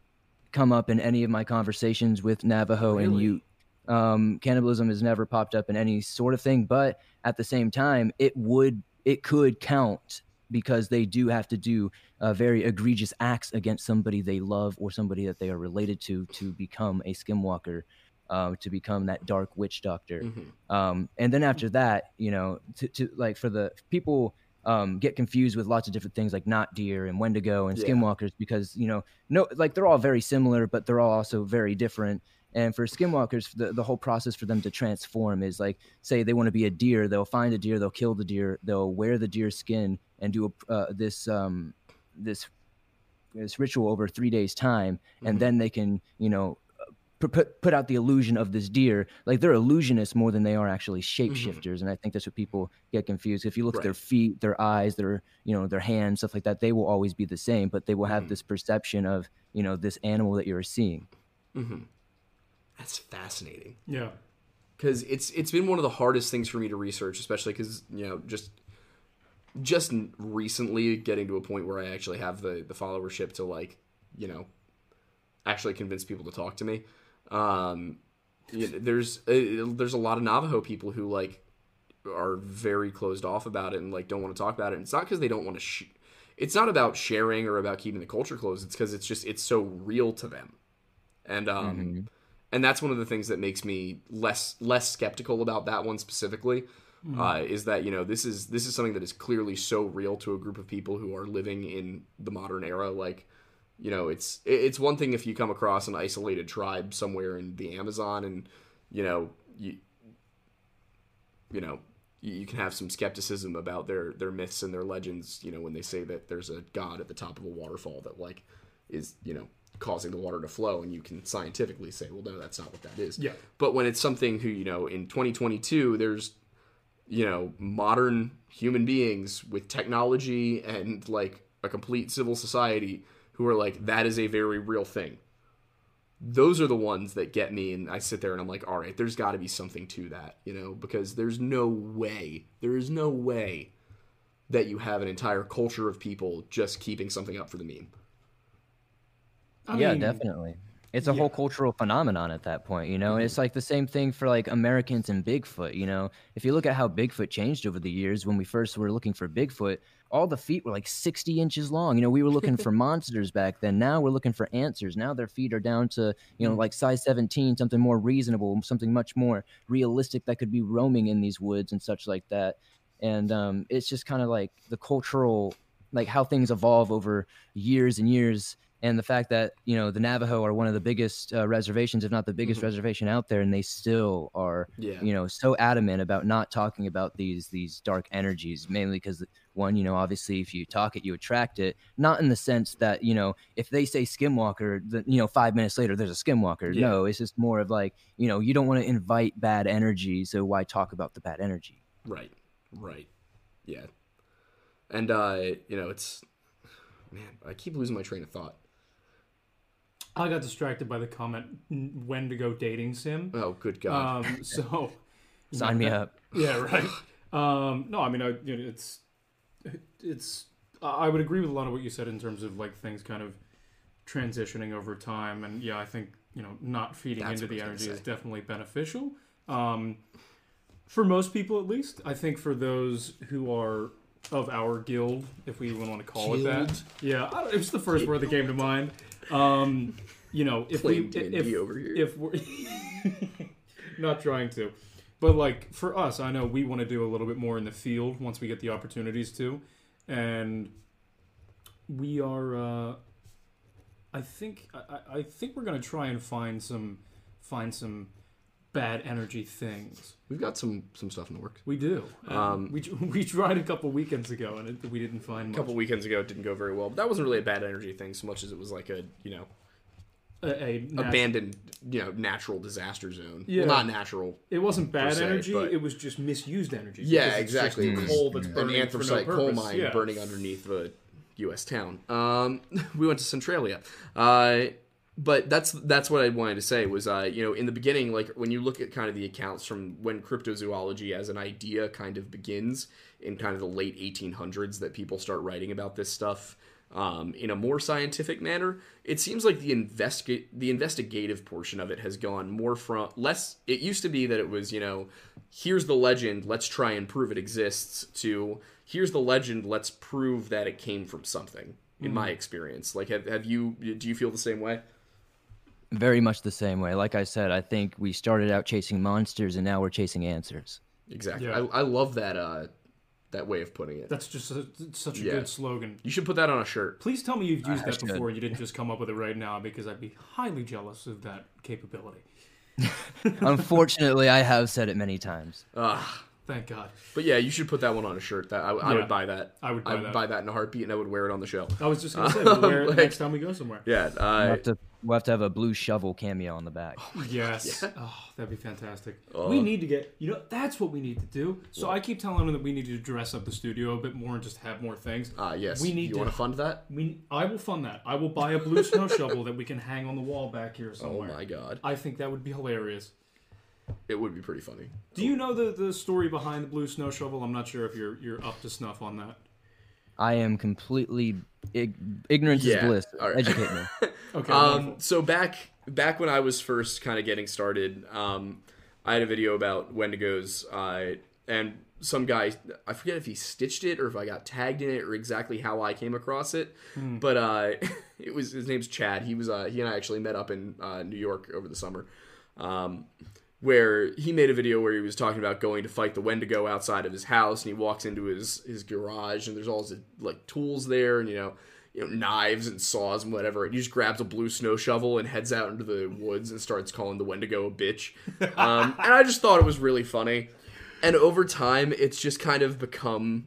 come up in any of my conversations with Navajo and Really? Ute. Um, cannibalism has never popped up in any sort of thing, but at the same time, it would it could count because they do have to do uh, very egregious acts against somebody they love or somebody that they are related to to become a skinwalker, uh, to become that dark witch doctor. Mhm. Um, and then after that, you know, to, to like for the people um, get confused with lots of different things like not deer and wendigo and Yeah. skinwalkers because you know no like they're all very similar but they're all also very different and for skinwalkers the, the whole process for them to transform is like say they want to be a deer they'll find a deer they'll kill the deer they'll wear the deer skin and do a, uh, this um, this this ritual over three days time and Mhm. then they can you know put, put put out the illusion of this deer like they're illusionists more than they are actually shapeshifters and i think that's what people get confused if you look at their feet their eyes their you know their hands stuff like that they will always be the same but they will have Mhm. this perception of you know this animal that you're seeing Mm-hmm. That's fascinating Yeah. because it's it's been one of the hardest things for me to research, especially because you know just just recently getting to a point where I actually have the the followership to like you know, actually convince people to talk to me. Um, you know, there's uh, there's a lot of Navajo people who like are very closed off about it and like don't want to talk about it. And it's not because they don't want to. Sh- it's not about sharing or about keeping the culture closed. It's because it's just it's so real to them, and um, and that's one of the things that makes me less less skeptical about that one specifically. Uh, is that you know this is this is something that is clearly so real to a group of people who are living in the modern era like you know it's it's one thing if you come across an isolated tribe somewhere in the amazon and you know you you know you, can have some skepticism about their their myths and their legends you know when they say that there's a god at the top of a waterfall that like is you know causing the water to flow and you can scientifically say well no that's not what that is Yeah. but when it's something who you know in 2022 there's you know modern human beings with technology and like a complete civil society who are like that is a very real thing those are the ones that get me and i sit there and i'm like all right there's got to be something to that you know because there's no way there is no way that you have an entire culture of people just keeping something up for the meme I yeah, mean, definitely. It's a yeah. whole cultural phenomenon at that point, you know. And it's like the same thing for like Americans and Bigfoot, you know. If you look at how Bigfoot changed over the years, when we first were looking for Bigfoot, all the feet were like 60 inches long. You know, we were looking for <laughs> monsters back then. Now we're looking for answers. Now their feet are down to, you know, like size 17, something more reasonable, something much more realistic that could be roaming in these woods and such like that. And um, it's just kind of like the cultural, like how things evolve over years and years and the fact that you know the Navajo are one of the biggest uh, reservations, if not the biggest Mhm. reservation out there, and they still are, yeah you know, so adamant about not talking about these these dark energies. Mainly because one, you know, obviously if you talk it, you attract it. Not in the sense that you know, if they say skinwalker, that you know, five minutes later there's a skinwalker. Yeah. No, it's just more of like you know, you don't want to invite bad energy, so why talk about the bad energy? Right. Right. Yeah. And uh, you know, it's man, I keep losing my train of thought. I got distracted by the comment Wendigo dating sim. Oh, good god. Um, so <laughs> Sign me <laughs> up. Yeah, right. Um, no, I mean, I, you know, it's it's. I would agree with a lot of what you said in terms of like things kind of transitioning over time, and yeah, I think you know not feeding That's into the energy is definitely beneficial. Um, for most people, at least, I think for those who are of our guild, if we even want to call it that, yeah, it was the first word that came to mind. Um, you know, if we Playing D&D if, over here. if we're <laughs> not trying to but like for us i know we want to do a little bit more in the field once we get the opportunities to and we are uh i think i, I- think we're going to try and find some find some bad energy things We've got some some stuff in the works. we do Um, we <laughs> we tried a couple weekends ago and it, we didn't find A much. couple weekends ago, it didn't go very well. But that wasn't really a bad energy thing so much as it was like a you know a, a nat- abandoned you know natural disaster zone. Yeah. Well, not natural. it wasn't bad se, energy but- it was just misused energy Yeah, because it's just exactly. It was coal that's An burning anthracite for no coal purpose. mine yeah. burning underneath a U.S. town. Um, <laughs> we went to Centralia. Uh, but that's that's what I wanted to say was uh, you know in the beginning like when you look at kind of the accounts from when cryptozoology as an idea kind of begins in kind of the late 1800s that people start writing about this stuff um, in a more scientific manner it seems like the investigate the investigative portion of it has gone more from less it used to be that it was you know here's the legend let's try and prove it exists to here's the legend let's prove that it came from something in my experience like have, have you do you feel the same way Very much the same way. Like I said, I think we started out chasing monsters, and now we're chasing answers. Exactly. Yeah. I, I love that uh that way of putting it. That's just a, such a Yeah. good slogan. You should put that on a shirt. Please tell me you've used I that should. before. You didn't just come up with it right now because I'd be highly jealous of that capability. <laughs> <laughs> Unfortunately, I have said it many times. Ah, Thank God. but yeah, you should put that one on a shirt. That I, I Yeah. would buy that. I would buy I would that. buy that in a heartbeat, and I would wear it on the show. I was just gonna <laughs> say we'll wear it Like- next time we go somewhere. Yeah. We'll Uh, have, to, we'll have to have a blue shovel cameo on the back. Yes. Oh, that'd be fantastic. Oh. we need to get. You know, that's what we need to do. So I keep telling them that we need to dress up the studio a bit more and just have more things. uh, yes. We need you to- want to fund that? We, I will fund that. I will buy a blue snow <laughs> shovel that we can hang on the wall back here somewhere. Oh my god, I think that would be hilarious. it would be pretty funny. Do you know the, the story behind the blue snow shovel? I'm not sure if you're you're up to snuff on that. I am completely ig- ignorance Yeah, is bliss. all right. Educate me. <laughs> Okay. Um, so back back when I was first kind of getting started, um, I had a video about Wendigos, uh, and some guy I forget if he stitched it or if I got tagged in it or exactly how I came across it, but uh, <laughs> it was his name's Chad. He was uh, he and I actually met up in uh, New York over the summer. Um, where he made a video where he was talking about going to fight the Wendigo outside of his house, and he walks into his his garage, and there's all his like tools there, and you know, you know, knives and saws and whatever, and he just grabs a blue snow shovel and heads out into the woods and starts calling the Wendigo a bitch. Um, <laughs> and I just thought it was really funny, and over time, it's just kind of become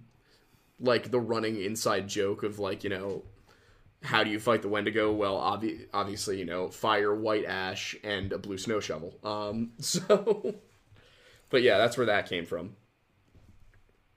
like the running inside joke of like you know how do you fight the Wendigo? Well, obvi- obviously, you know, fire, white ash, and a blue snow shovel. Um, <laughs> so, but yeah, that's where that came from.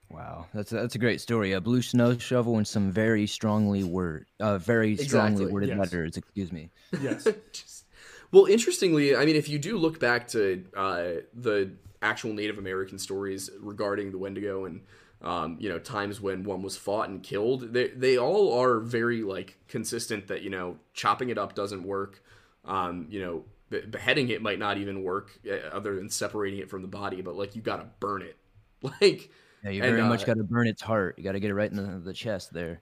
Wow, that's a, that's a great story. A blue snow shovel and some very strongly word, uh, very strongly Exactly, worded yes. letters. Excuse me. yes. <laughs> Just- well, interestingly, I mean, if you do look back to uh, the actual Native American stories regarding the Wendigo and um, you know times when one was fought and killed, they they all are very like consistent that you know chopping it up doesn't work. Um, you know, be- beheading it might not even work uh, other than separating it from the body, but like you got to burn it, <laughs> like. Yeah, you And, very much uh, got to burn its heart. You got to get it right in the, the chest there.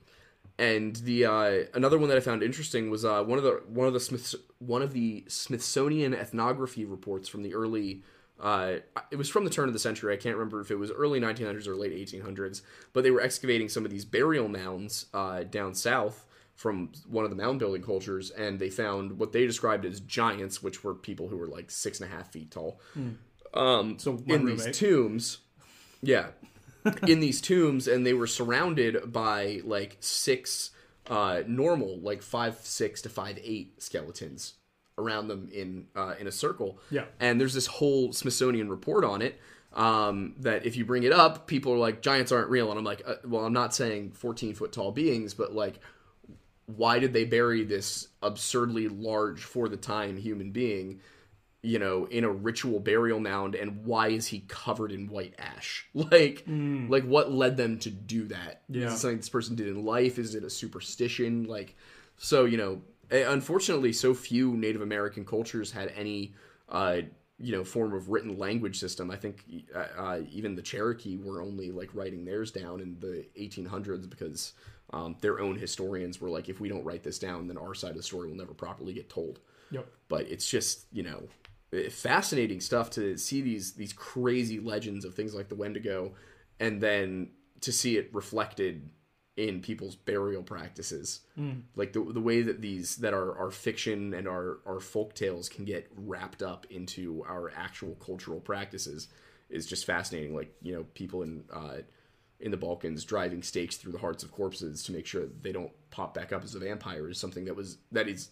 And the uh, another one that I found interesting was uh, one of the one of the Smiths one of the Smithsonian ethnography reports from the early. Uh, it was from the turn of the century. I can't remember if it was early 1900s or late 1800s, but they were excavating some of these burial mounds uh, down south from one of the mound building cultures, and they found what they described as giants, which were people who were like six and a half feet tall. Um, So in these tombs, yeah, <laughs> in these tombs, and they were surrounded by like six uh, normal, like five six to five eight skeletons around them in uh, in a circle. Yeah. and there's this whole Smithsonian report on it. Um, that if you bring it up, people are like, giants aren't real, and I'm like, uh, well, I'm not saying 14 foot tall beings, but like, why did they bury this absurdly large for the time human being? you know, in a ritual burial mound, and why is he covered in white ash? <laughs> Like, like what led them to do that? Yeah. Is it something this person did in life? Is it a superstition? Like, so you know, unfortunately, so few Native American cultures had any, uh, you know, form of written language system. I think uh, uh, even the Cherokee were only like writing theirs down in the 1800s because um, their own historians were like, if we don't write this down, then our side of the story will never properly get told Yep. but it's just you know eh, fascinating stuff to see these these crazy legends of things like the Wendigo, and then to see it reflected in people's burial practices, like the the way that these that our our fiction and our our folk tales can get wrapped up into our actual cultural practices is just fascinating. Like you know people in. Uh, in the Balkans, driving stakes through the hearts of corpses to make sure they don't pop back up as a vampire is something that was that is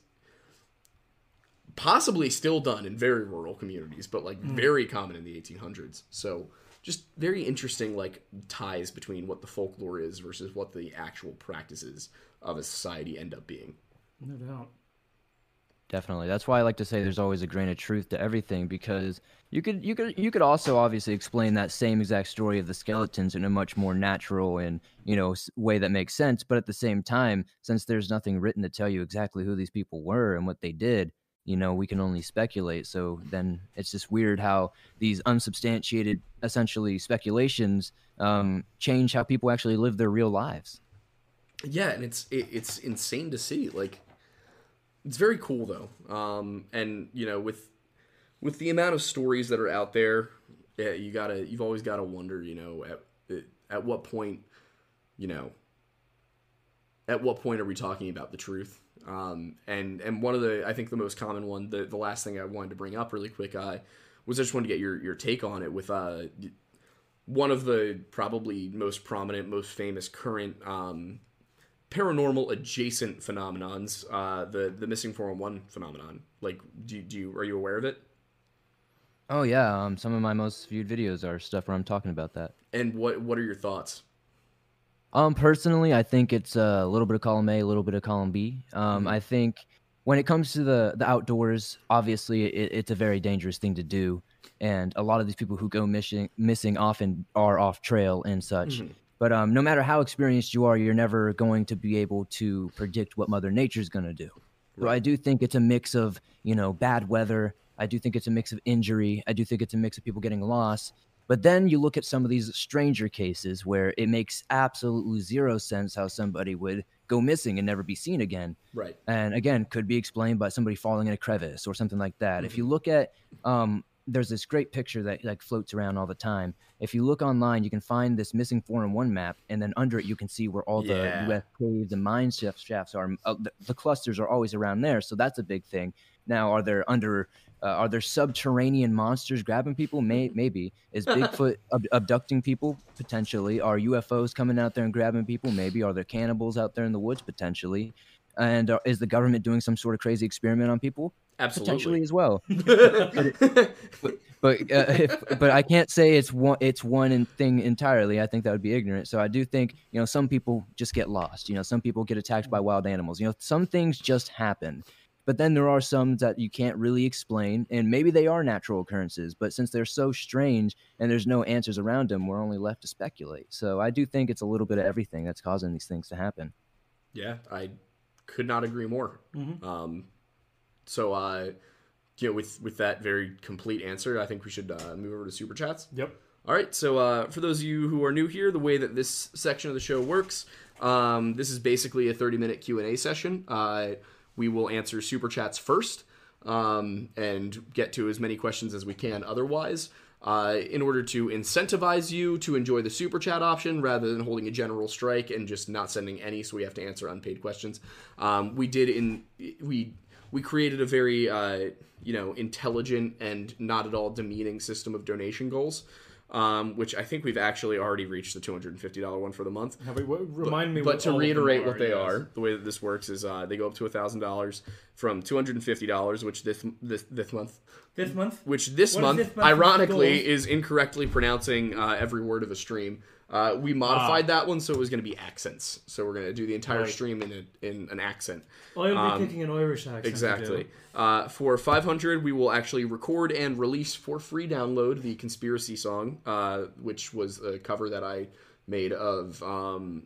possibly still done in very rural communities, but like very common in the 1800s. So just very interesting like ties between what the folklore is versus what the actual practices of a society end up being. No doubt. Definitely. That's why I like to say there's always a grain of truth to everything because you could you could you could also obviously explain that same exact story of the skeletons in a much more natural and you know way that makes sense. But at the same time, since there's nothing written to tell you exactly who these people were and what they did, you know we can only speculate. So then it's just weird how these unsubstantiated, essentially speculations, um, change how people actually live their real lives. Yeah, and it's it, it's insane to see. Like, it's very cool though. Um, and you know, with with the amount of stories that are out there, yeah, you gotta you've always gotta wonder. You know, at at what point, you know, at what point are we talking about the truth? Um, and and one of the I think the most common one, the the last thing I wanted to bring up really quick, uh, was I just wanted to get your your take on it with uh one of the probably most prominent, most famous current um, paranormal adjacent phenomenons, uh, the the missing 411 phenomenon. Like, do, do you are you aware of it? Oh yeah, um, some of my most viewed videos are stuff where I'm talking about that. And what what are your thoughts? Um, personally, I think it's a little bit of column A, a little bit of column B. Um, I think when it comes to the the outdoors, obviously it, it's a very dangerous thing to do, and a lot of these people who go missing missing often are off trail and such. But um, no matter how experienced you are, you're never going to be able to predict what Mother Nature's going to do. So I do think it's a mix of you know bad weather. I do think it's a mix of injury. I do think it's a mix of people getting lost. But then you look at some of these stranger cases where it makes absolutely zero sense how somebody would go missing and never be seen again. Right. And again, could be explained by somebody falling in a crevice or something like that. If you look at, um, there's this great picture that like floats around all the time. If you look online, you can find this missing 411 map, and then under it you can see where all the Yeah. U.S. caves and mine shafts, shafts are. Uh, the, the clusters are always around there, so that's a big thing. Now, are there under uh, are there subterranean monsters grabbing people? May, maybe. Is <laughs> Bigfoot ab- abducting people? Potentially. Are UFOs coming out there and grabbing people? Maybe. Are there cannibals out there in the woods? Potentially. And uh, is the government doing some sort of crazy experiment on people? Absolutely. Potentially as well. <laughs> But uh, if, but I can't say it's one it's one in- thing entirely. I think that would be ignorant. So I do think you know some people just get lost. You know, some people get attacked by wild animals. You know, some things just happen. But then there are some that you can't really explain, and maybe they are natural occurrences. But since they're so strange and there's no answers around them, we're only left to speculate. So I do think it's a little bit of everything that's causing these things to happen. Yeah, I could not agree more. Mhm. Um, so, uh, you know, with with that very complete answer, I think we should uh, move over to super chats. Yep. All right. So, uh, for those of you who are new here, the way that this section of the show works, um, this is basically a thirty minute Q and A session. Uh, we will answer super chats first, um, and get to as many questions as we can. Otherwise. Uh, in order to incentivize you to enjoy the super chat option rather than holding a general strike and just not sending any, so we have to answer unpaid questions. Um, we did in we we created a very uh, you know intelligent and not at all demeaning system of donation goals, um, which I think we've actually already reached the two hundred and fifty dollar one for the month. Have we, what, remind me. But what to all of them reiterate are, what they yes. are, the way that this works is uh, they go up to thousand dollars from two hundred and fifty dollars, which this this this month This month. which this month, this month's ironically, goal? is incorrectly pronouncing uh, every word of a stream. Uh, we modified that one so it was going to be accents. So we're going to do the entire. Right. stream in a, in an accent. I'll be Um, picking an Irish accent. Exactly. Uh, for 500, we will actually record and release for free download the conspiracy song, uh, which was a cover that I made of um,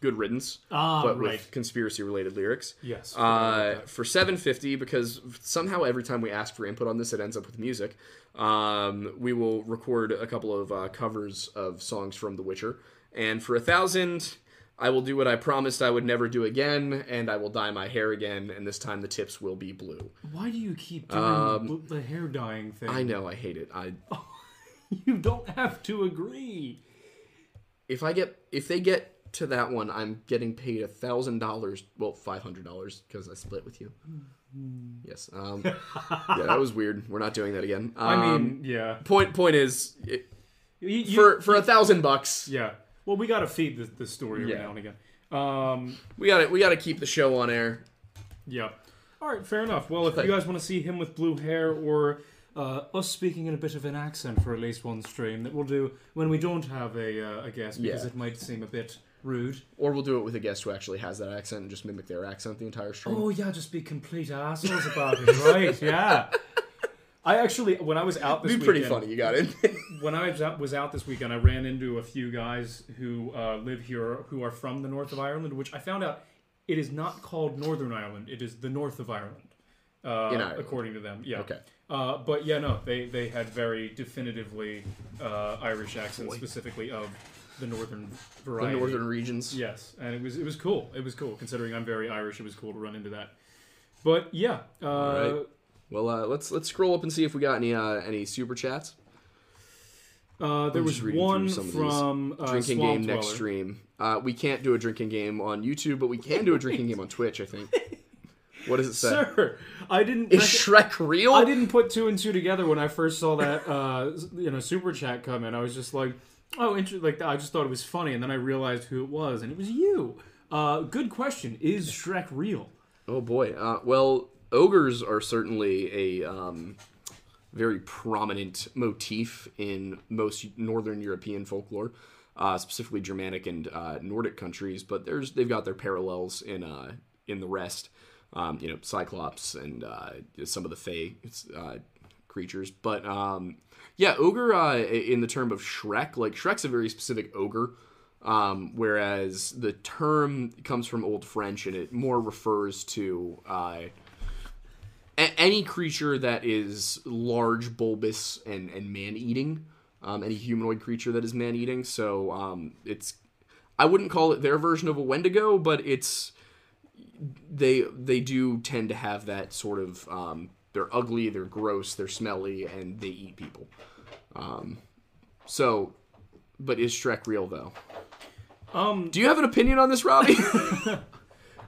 Good Riddance, Ah, but right. with conspiracy related lyrics. Yes. Uh, for 750 because somehow every time we ask for input on this it ends up with music um, we will record a couple of uh, covers of songs from the witcher. And for a thousand i will do what i promised i would never do again and i will dye my hair again and this time the tips will be blue. Why do you keep doing Um, the, the hair dyeing thing? i know i hate it. I <laughs> You don't have to agree. if i get if they get to that one i'm getting paid a thousand dollars well five hundred dollars because i split with you yes um yeah that was weird we're not doing that again um, <laughs> I mean, yeah. point point is it, You- you- for for a thousand bucks yeah. Well, we got to feed this, this story every Yeah. now and again. Um, we got to we got to keep the show on air yeah. All right, fair enough. Well, if you guys want to see him with blue hair or uh, us speaking in a bit of an accent for at least one stream, that we'll do when we don't have a, uh, a guest because Yeah. it might seem a bit rude. or we'll do it with a guest who actually has that accent and just mimic their accent the entire stream Oh yeah, just be complete assholes about it, right? Yeah. I actually, when I was out this It'd be pretty weekend- funny you got it <laughs> when I was out, was out this weekend, I ran into a few guys who uh, live here who are from the north of Ireland, which I found out it is not called Northern Ireland; it is the north of Ireland, uh, In Ireland. according to them. Yeah. Okay. Uh, but yeah, no, they they had very definitively uh, Irish accents, specifically of the northern the northern regions Yes, and it was it was cool. It was cool considering I'm very Irish. It was cool to run into that. But yeah, uh, right. well uh, let's let's scroll up and see if we got any uh, any super chats uh, there I'm was just reading through one some of these. from uh, drinking Swamp game next stream uh, we can't do a drinking game on youtube but we can do a drinking game on <laughs> twitch i think what does it say Sir, I didn't. is rec- shrek real I didn't put two and two together when I first saw that uh, you know super chat come in. I was just like, oh, interesting. Like I just thought it was funny, and then I realized who it was, and it was you. Uh, good question. Is Shrek real? Oh boy. Uh, well, ogres are certainly a um, very prominent motif in most Northern European folklore, uh, specifically Germanic and uh, Nordic countries. But there's they've got their parallels in uh, in the rest. Um, you know, Cyclops and uh, some of the uh, creatures. But um, yeah, ogre uh, in the term of Shrek, like Shrek's a very specific ogre. Um, whereas the term comes from Old French and it more refers to uh, a- any creature that is large, bulbous, and, and man eating. Um, any humanoid creature that is man eating. So um, it's I wouldn't call it their version of a Wendigo, but it's they they do tend to have that sort of um, they're ugly, they're gross, they're smelly, and they eat people. Um, so, but is Shrek real though? Um, Do you have an opinion on this, Robbie? <laughs>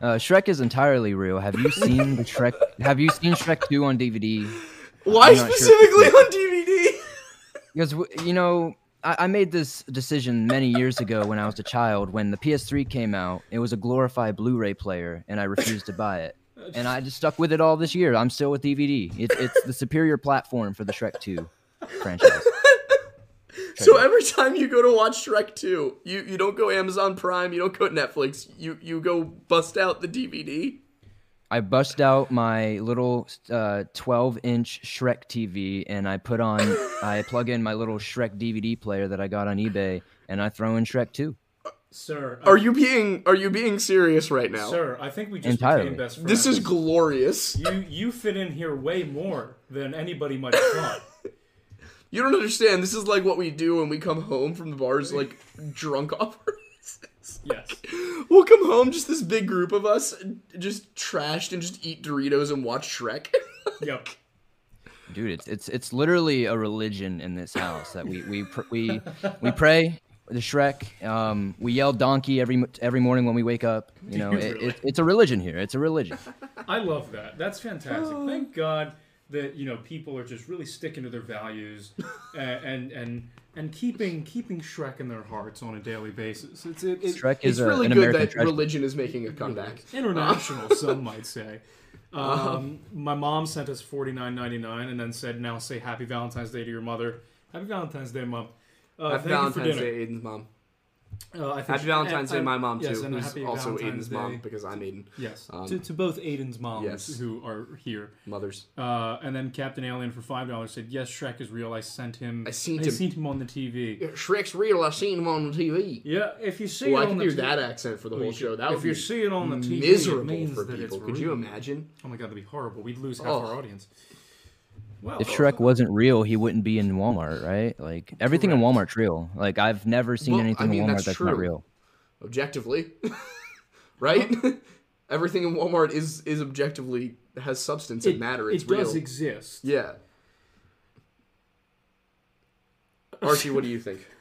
Uh, Shrek is entirely real. Have you seen the Shrek? Have you seen Shrek 2 on DVD? Why I'm sure. specifically on DVD? Because you know, I, I made this decision many years ago when I was a child. When the PS3 came out, it was a glorified Blu-ray player, and I refused to buy it. And I just stuck with it all this year. I'm still with DVD. It's it's the superior platform for the Shrek 2 franchise. <laughs> So every time you go to watch Shrek 2, you, you don't go Amazon Prime, you don't go Netflix, you you go bust out the DVD. I bust out my little uh, 12 inch Shrek TV and I put on, <laughs> I plug in my little Shrek DVD player that I got on eBay and I throw in Shrek 2. Sir, Are you being are you being serious right now? sir? I think we just Entirely. became best friends. This is glorious. you. You fit in here way more than anybody might have thought. You don't understand. This is like what we do when we come home from the bars, like drunk off our asses. Yes. We'll come home, just this big group of us, just trashed and just eat Doritos and watch Shrek. <laughs> Yep. Dude, it's it's it's literally a religion in this house that we we pr- we we pray the Shrek. Um, we yell donkey every every morning when we wake up. You <laughs> know, it, Really? it, it's a religion here. It's a religion. <laughs> I love that. That's fantastic. Oh. Thank God that you know people are just really sticking to their values <laughs> and and and, and keeping keeping Shrek in their hearts on a daily basis. It's it, it, Shrek it's is really an good American that treasure. religion is making a comeback. international, some might say. Um, my mom sent us forty nine ninety nine and then said, "Now say Happy Valentine's Day to your mother. Happy Valentine's Day, mom. Uh, Happy Valentine's. Day, Aiden's mom. Uh, I think Happy Valentine's Day, my mom yes, too, and who's also Valentine's Aiden's mom because I'm Aiden. Yes, Um, to, to both Aiden's moms yes. who are here. Mothers. Uh, and then Captain Alien for five dollars said, "Yes, Shrek is real. I sent him. I seen I him. seen him on the TV. Shrek's real. I seen him on the TV. Yeah, if you see Well, it I can do that accent for the whole show. That would if you see it on the TV, it miserable means for that it's people. Could you imagine? Oh my god, that'd be horrible. We'd lose half Oh. our audience. Well, If Shrek wasn't real, he wouldn't be in Walmart, right? Like everything in Walmart's real. Like I've never seen Well, I anything mean, in Walmart that's that's, not real. Objectively, <laughs> right? <laughs> Everything in Walmart is is objectively has substance and matter. It's it real. does exist. yeah. Archie, what do you think? <laughs>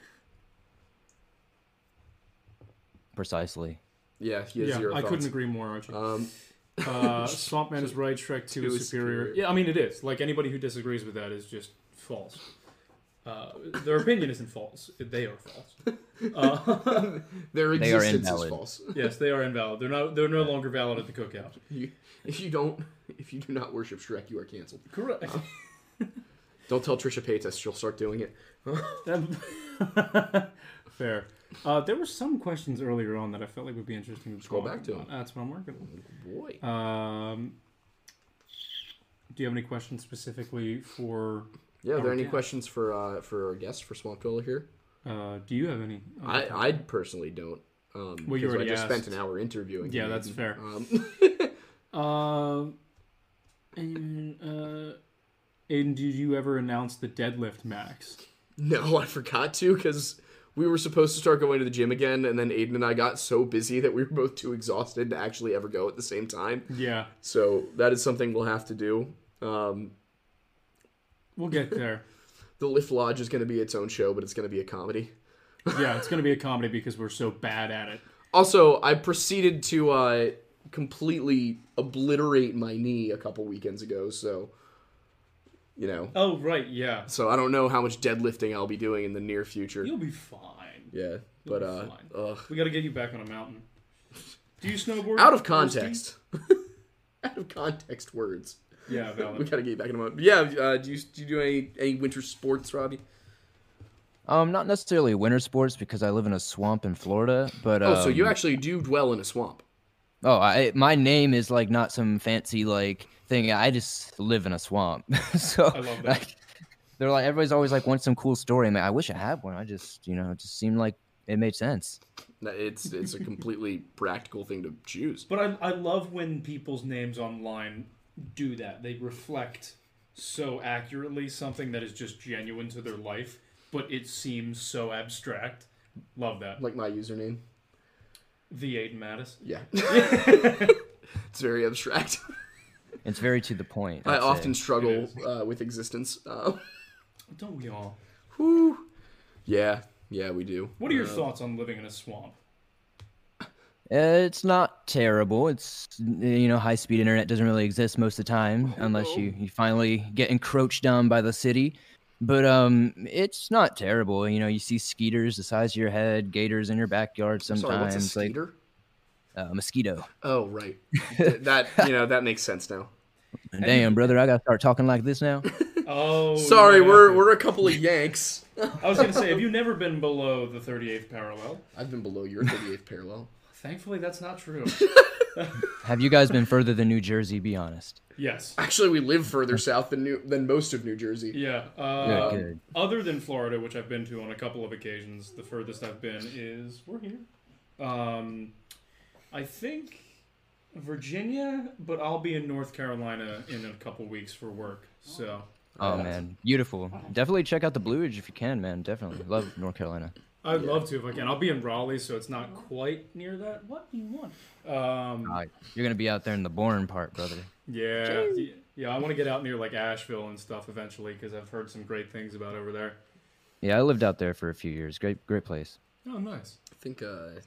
Precisely. Yeah, he has Yeah, zero I couldn't agree more, Archie. Um, Uh, <laughs> Swampman is right. Shrek Two Two is is superior. superior. Yeah, I mean it is. Like anybody who disagrees with that is just false. Uh, their opinion isn't false. They are false. Uh, <laughs> their They are existence is invalid. false. <laughs> yes, they are invalid. They're not. They're no longer valid at the cookout. You, if you don't, if you do not worship Shrek, you are canceled. Correct. Don't tell Trisha Paytas; she'll start doing it. Fair. Uh, there were some questions earlier on that I felt like would be interesting to Scroll back to about. That's what I'm working on. Boy, Um, do you have any questions specifically for? yeah. Are there any okay. questions for uh, for our guest for Swamp Dweller here? Uh, do you have any? I I personally don't. Um, Well, you already I just spent an hour interviewing. Yeah, that's fair. Um, Um, <laughs> and, uh, Aiden, did you ever announce the deadlift max? no, I forgot to because we were supposed to start going to the gym again, and then Aiden and I got so busy that we were both too exhausted to actually ever go at the same time. Yeah, So that is something we'll have to do. Um, we'll get there. <laughs> the Lift Lodge is going to be its own show, but it's going to be a comedy. yeah, it's gonna be a comedy because we're so bad at it. Also, I proceeded to uh, completely obliterate my knee a couple weekends ago, so you know. Oh right, yeah. So I don't know how much deadlifting I'll be doing in the near future. You'll be fine. Yeah, You'll but be uh, fine. ugh. We got to get you back on a mountain. Do you snowboard? out of context. <laughs> out of context words. Yeah, <laughs> We gotta get you back in a moment. Yeah, uh, do you do you do any any winter sports, Robbie? Um, not necessarily winter sports because I live in a swamp in Florida, but uh Oh, so you um, actually do dwell in a swamp. Oh, I my name is like not some fancy like thing. I just live in a swamp. <laughs> so I love that. like, they're like everybody's always like wants some cool story. I'm like, I wish I had one. I just you know it just seemed like it made sense. It's it's a completely practical thing to choose. But I, I love when people's names online do that. They reflect so accurately something that is just genuine to their life, but it seems so abstract. Love that. Like my username. V8 Mattis. Yeah. <laughs> it's very abstract. <laughs> It's very to the point. I I'd say. often struggle uh, with existence. Uh, Don't we all? whew. Yeah, yeah, we do. What are your Uh, thoughts on living in a swamp? Uh, It's not terrible. It's you know, high speed internet doesn't really exist most of the time unless you, you finally get encroached on by the city. But um, it's not terrible. You know, you see skeeters the size of your head, gators in your backyard sometimes. Sorry, sometimes, what's a like skeeter? Uh, mosquito. Oh, right. That <laughs> you know that makes sense now. Damn, brother, I gotta start talking like this now. <laughs> Oh, <laughs> Sorry, you might we're we're a couple of Yanks. I was gonna say, have you never been below the 38th parallel? I've been below your 38th parallel. Thankfully, that's not true. Have you guys been further than New Jersey? Be honest. yes. Actually, we live further south than New than most of New Jersey. Yeah. Good, Uh, good. Other than Florida, which I've been to on a couple of occasions, the furthest I've been is we're here. Um, I think Virginia, but I'll be in North Carolina in a couple weeks for work. So Oh man, beautiful. Definitely check out the Blue Ridge if you can, man. Definitely love North Carolina. I'd love to if I can. I'll be in Raleigh, so it's not quite near that. What do you want? Um, Uh, you're gonna be out there in the boring part, brother. yeah, y- yeah. I want to get out near like Asheville and stuff eventually because I've heard some great things about over there. Yeah, I lived out there for a few years. Great, great place. Oh, nice. I think uh,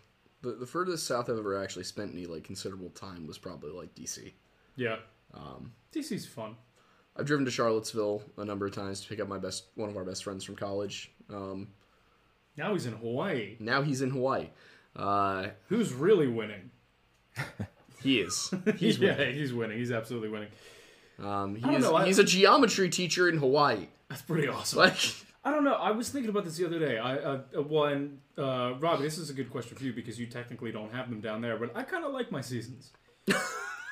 the the furthest south I've ever actually spent any like considerable time was probably like DC. Yeah, Um, DC's fun. I've driven to Charlottesville a number of times to pick up my best one of our best friends from college. Um, Now he's in Hawaii. now he's in Hawaii. Uh, Who's really winning? <laughs> he is. He's <laughs> yeah, winning. he's winning. He's absolutely winning. Um, he is know, I- he's a geometry teacher in Hawaii. That's pretty awesome. Like, I don't know. I was thinking about this the other day. I uh, uh, well, and uh, Robbie, this is a good question for you because you technically don't have them down there, but I kind of like my seasons.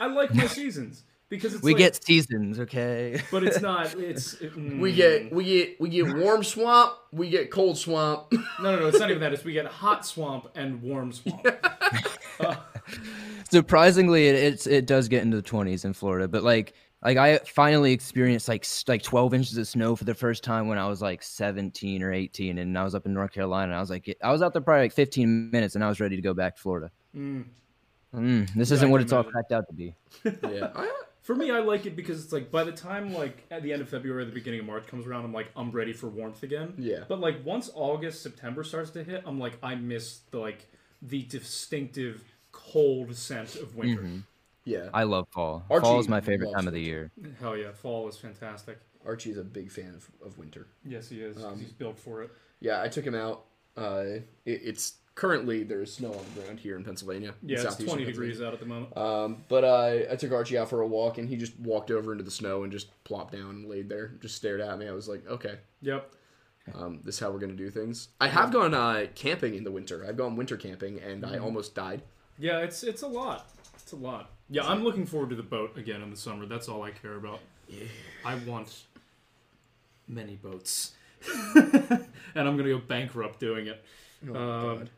I like my <laughs> seasons because it's we like- get seasons, okay? but it's <laughs> not. It's it, we mm. get we get we get warm swamp, we get cold swamp. no, no, no. It's not even that. It's we get hot swamp and warm swamp. <laughs> Surprisingly, it it's, it does get into the 20s in Florida, but like like I finally experienced like like 12 inches of snow for the first time when I was like 17 or 18, and I was up in North Carolina. And I was like, I was out there probably like 15 minutes, and I was ready to go back to Florida. Mm. Mm, this Yeah, isn't what can it's all imagine. cracked out to be. <laughs> yeah, I, For me, I like it because it's like by the time like at the end of February, the beginning of March comes around, I'm like I'm ready for warmth again. Yeah. But like once August, September starts to hit, I'm like I miss the like the distinctive cold scent of winter. Yeah. I love fall. Archie fall is my favorite time of the year. Hell yeah, fall is fantastic. Archie's a big fan of, of winter. Yes, he is. 'cause Um, he's built for it. Yeah, I took him out. Uh, it, it's currently there's snow on the ground here in Pennsylvania. in Yeah, it's southeastern 20 Pennsylvania. degrees out at the moment. Um, but uh, I took Archie out for a walk, and he just walked over into the snow and just plopped down and laid there, just stared at me. I was like, okay, Yep. um, this is how we're gonna do things. I have gone uh, camping in the winter. I've gone winter camping, and I almost died. Yeah, it's it's a lot. It's a lot. Yeah, I'm looking forward to the boat again in the summer. That's all I care about. I want many boats, <laughs> and I'm gonna go bankrupt doing it. Oh, Um, God.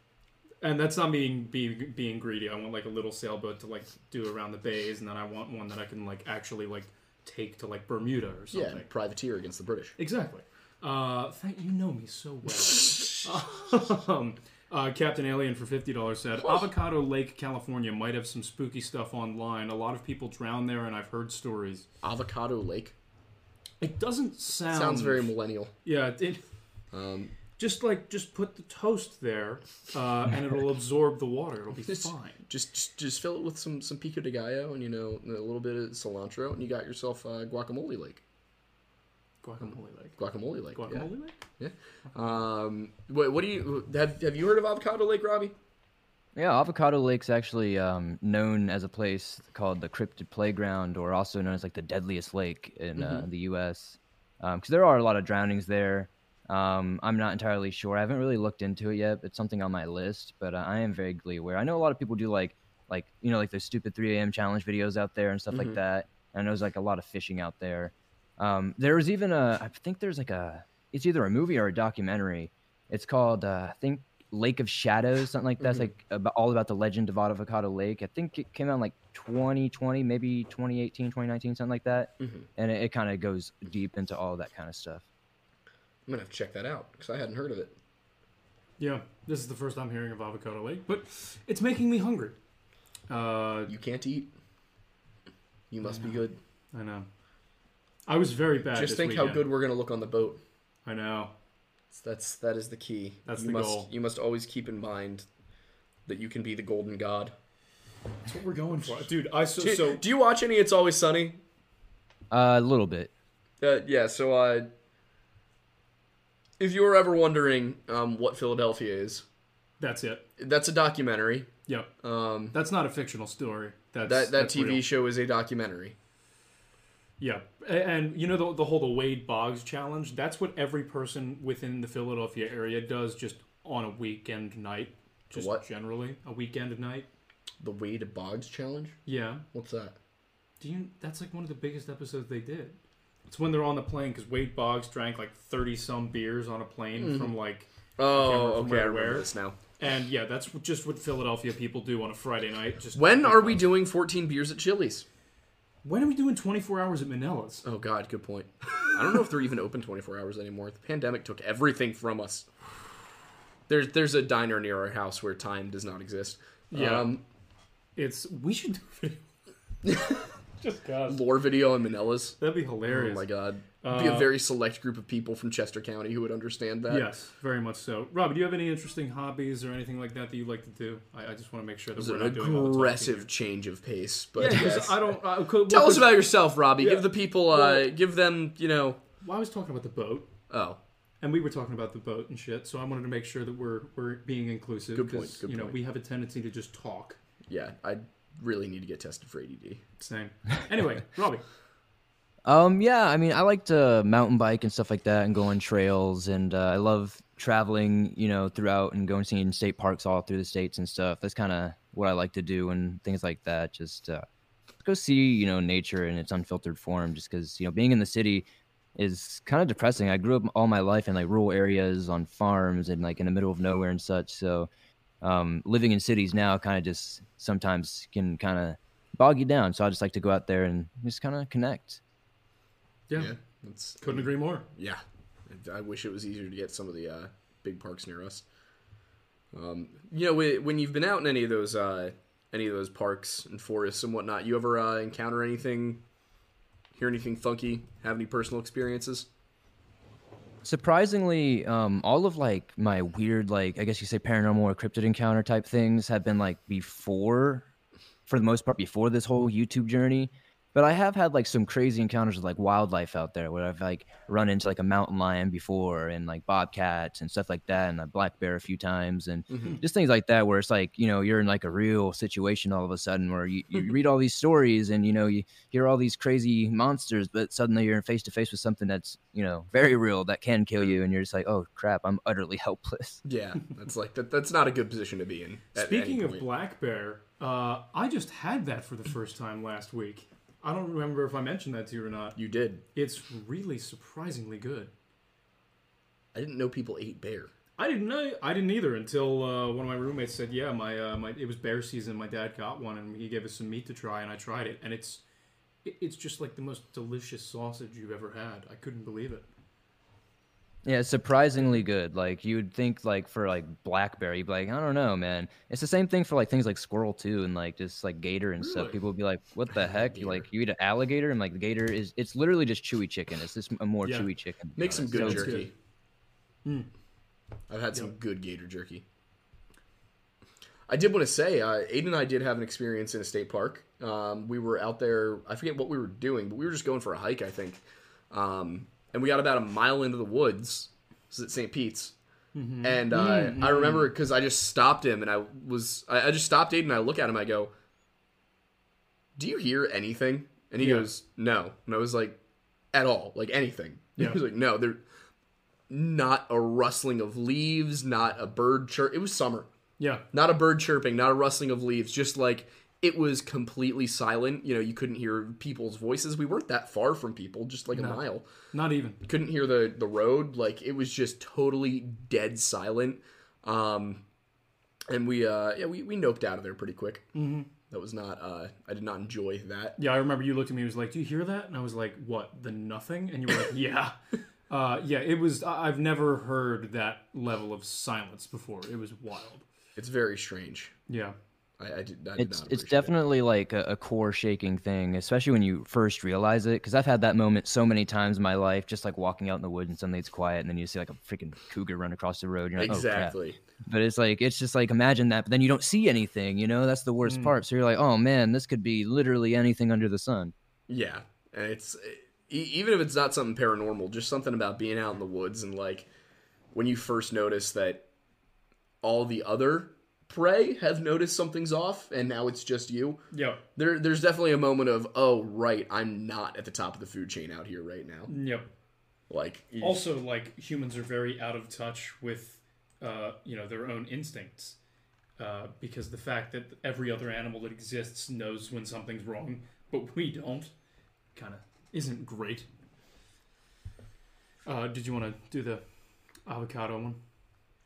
and that's not being being being greedy. I want like a little sailboat to like do around the bays, and then I want one that I can like actually like take to like Bermuda or something. Yeah, privateer against the British. Exactly. Uh, thank you know me so well. <laughs> um, uh, Captain Alien for fifty dollars said Avocado Lake, California might have some spooky stuff online. A lot of people drown there, and I've heard stories. Avocado Lake It doesn't sound sounds very millennial. yeah. It Um, just like just put the toast there, uh, and it'll <laughs> absorb the water. It'll be Just- fine. just, just just fill it with some some pico de gallo and you know a little bit of cilantro, and you got yourself uh, guacamole lake. Guacamole lake. Guacamole lake. yeah. Guacamole lake. Yeah. Um, what, what do you have? Have you heard of Avocado Lake, Robbie? Yeah, Avocado Lake's actually um, known as a place called the Cryptid Playground, or also known as like the deadliest lake in uh, the U.S. Because there are a lot of drownings there. Um, I'm not entirely sure. I haven't really looked into it yet. It's something on my list, but uh, I am vaguely aware. I know a lot of people do like, like you know, like those stupid 3 a.m. challenge videos out there and stuff like that. And I know there's like a lot of fishing out there. Um, there was even a, I think there's like a, it's either a movie or a documentary. It's called, uh, I think Lake of Shadows, something like that. It's like about, all about the legend of Avocado Lake. I think it came out in like 2020, maybe 2018, 2019, something like that. Mhm. And it, it kind of goes deep into all that kind of stuff. I'm gonna have to check that out because I hadn't heard of it. Yeah, this is the first I'm hearing of Avocado Lake, but it's making me hungry. Uh, You can't eat. You must be good. I know. I was very bad. Just this think how good we're gonna look on the boat. I know. That's that is the key. That's you the must, goal. You must always keep in mind that you can be the golden god. That's what we're going for, dude. I so, Do, so do you watch any It's Always Sunny? Uh, a little bit. Uh, yeah. So, uh, if you were ever wondering um, what Philadelphia is, that's it. that's a documentary. Yep. Um, That's not a fictional story. That's that that that's TV real. show is a documentary. Yeah, and you know the, the whole the Wade Boggs challenge. That's what every person within the Philadelphia area does, just on a weekend night. Just what? generally a weekend night. The Wade Boggs challenge. Yeah. What's that? Do you? That's like one of the biggest episodes they did. It's when they're on the plane because Wade Boggs drank like thirty some beers on a plane mm-hmm. from like, Oh, from okay. I where- remember where. this now. and yeah, that's just what Philadelphia people do on a Friday night. Just When are we doing 14 beers at Chili's? When are we doing twenty four hours at Minella's? Oh God, good point. I don't know if they're even open 24 hours anymore. The pandemic took everything from us. There's there's a diner near our house where time does not exist. Yeah. Um, It's we should do video. <laughs> just cause lore video in Minella's. that'd be hilarious. Oh my God. Be a Uh, very select group of people from Chester County who would understand that. Yes, very much so. Rob, do you have any interesting hobbies or anything like that that you like to do? I, I just want to make sure that we're an not doing all the aggressive change of pace, but Yeah, yes. I don't. Uh, could, Tell well, us about yourself, Robbie. Yeah. Give the people, uh, Well- give them, you know. Well, I was talking about the boat, Oh, and we were talking about the boat and shit. So I wanted to make sure that we're we're being inclusive. Good point, good you know, point. we have a tendency to just talk. yeah. I really need to get tested for ADD. Same. Anyway, Robbie. Um, yeah, I mean, I like to mountain bike and stuff like that, and go on trails, and uh, I love traveling, you know, throughout and going seeing state parks all through the states and stuff. That's kind of what I like to do and things like that. Just uh, go see, you know, nature in its unfiltered form. Just because you know, being in the city is kind of depressing. I grew up all my life in like rural areas on farms and like in the middle of nowhere and such. So, um, living in cities now kind of just sometimes can kind of bog you down. So I just like to go out there and just kind of connect. Yeah, That's couldn't agree more. Yeah, I wish it was easier to get some of the uh, big parks near us. Um, you know, when you've been out in any of those uh, any of those parks and forests and whatnot, you ever uh, encounter anything, hear anything funky, have any personal experiences? Surprisingly, um, all of like my weird, like I guess you say paranormal or cryptid encounter type things have been like before, for the most part, before this whole YouTube journey. But I have had like some crazy encounters with like wildlife out there where I've like run into like a mountain lion before and like bobcats and stuff like that and a black bear a few times and just things like that where it's like you know you're in like a real situation all of a sudden where you, you read all these stories and you know you hear all these crazy monsters but suddenly you're face to face with something that's you know very real that can kill you and you're just like oh crap i'm utterly <laughs> helpless Yeah, that's like that. That's not a good position to be in. Speaking of black bear, uh, I just had that for the first time last week. I don't remember if I mentioned that to you or not. you did. It's really surprisingly good. I didn't know people ate bear. I didn't know. I didn't either until uh, one of my roommates said, "Yeah, my uh, my it was bear season. My dad got one, and he gave us some meat to try, and I tried it, and it's it, it's just like the most delicious sausage you've ever had. I couldn't believe it. Yeah surprisingly good like you would think like for like blackberry you'd be like i don't know man it's the same thing for like things like squirrel too and like just like gator and stuff Really? people would be like what the <laughs> heck you like you eat an alligator and like the gator is it's literally just chewy chicken it's just a more Yeah. chewy chicken to be Make some honest. good So it's jerky. Hmm. I've had some good gator jerky. I did want to say, uh, Aiden and I did have an experience in a state park. Um, we were out there. I forget what we were doing, but we were just going for a hike, I think. Um, and we got about a mile into the woods. This is at St. Pete's. And uh, I remember because I just stopped him, and I was I, I just stopped Aiden. and I look at him. I go, "Do you hear anything?" And he Yeah. goes, "No." And I was like, "At all? Like anything?" <laughs> Yeah. He was like, "No." There, not a rustling of leaves, not a bird chirp. It was summer. Yeah, Not a bird chirping, not a rustling of leaves. Just like it was completely silent. You know, you couldn't hear people's voices. We weren't that far from people, just like a mile. not even. Couldn't hear the the road. Like it was just totally dead silent. Um, and we uh yeah we we noped out of there pretty quick. Mm-hmm. That was not uh I did not enjoy that. Yeah, I remember you looked at me and was like, "Do you hear that?" And I was like, "What? The nothing?" And you were like, <laughs> "Yeah." Uh, yeah, it was. I've never heard that level of silence before. It was wild. It's very strange. Yeah. I, I did, I did It's not it's appreciate it. definitely like a, a core shaking thing, especially when you first realize it. Because I've had that moment so many times in my life, just like walking out in the woods and suddenly it's quiet, and then you see like a freaking cougar run across the road. You're like, oh, crap. exactly. But it's like it's just like imagine that, but then you don't see anything. You know, that's the worst Mm. part. So you're like, oh man, this could be literally anything under the sun. Yeah, and it's e- even if it's not something paranormal, just something about being out in the woods and like when you first notice that all the other prey have noticed something's off, and now it's just you. Yep. There, there's definitely a moment of, oh right, I'm not at the top of the food chain out here right now. Yep. Like, Also, like humans are very out of touch with, uh, you know, their own instincts, uh, because the fact that every other animal that exists knows when something's wrong, but we don't, kind of isn't great. Uh, did you want to do the avocado one?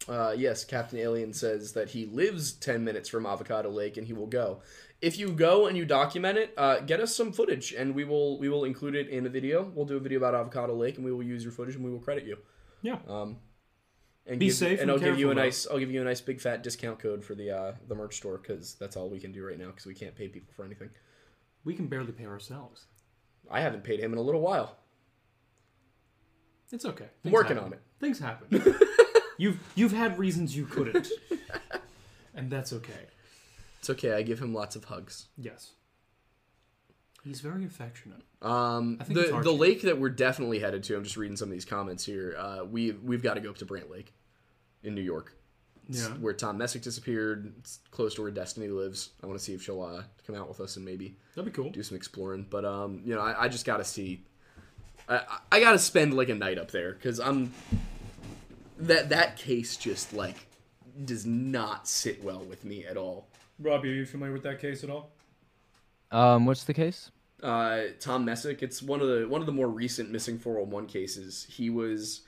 Uh, yes, Captain Alien says that he lives 10 minutes from Avocado Lake and he will go. If you go and you document it, uh, get us some footage and we will we will include it in a video. We'll do a video about Avocado Lake and we will use your footage and we will credit you. Yeah. Um, and Be give, safe and and I'll give you a nice I'll give you a nice big fat discount code for the uh, the merch store because that's all we can do right now because we can't pay people for anything. We can barely pay ourselves. I haven't paid him in a little while. It's okay. I'm working happen. on it. Things happen. <laughs> you've you've had reasons you couldn't, <laughs> and that's okay. It's okay. I give him lots of hugs. Yes. He's very affectionate. Um, I think it's the the lake that we're definitely headed to. I'm just reading some of these comments here. Uh, we we've got to go up to Brant Lake, in New York. It's Yeah. where Tom Messick disappeared. It's close to where Destiny lives. I want to see if she'll uh, come out with us and maybe That'd be cool. do some exploring. But um, you know, I, I just got to see. I I got to spend like a night up there because I'm. That that case just like does not sit well with me at all. Robbie, are you familiar with that case at all? Um, what's the case? uh, Tom Messick. It's one of the one of the more recent missing 411 cases. He was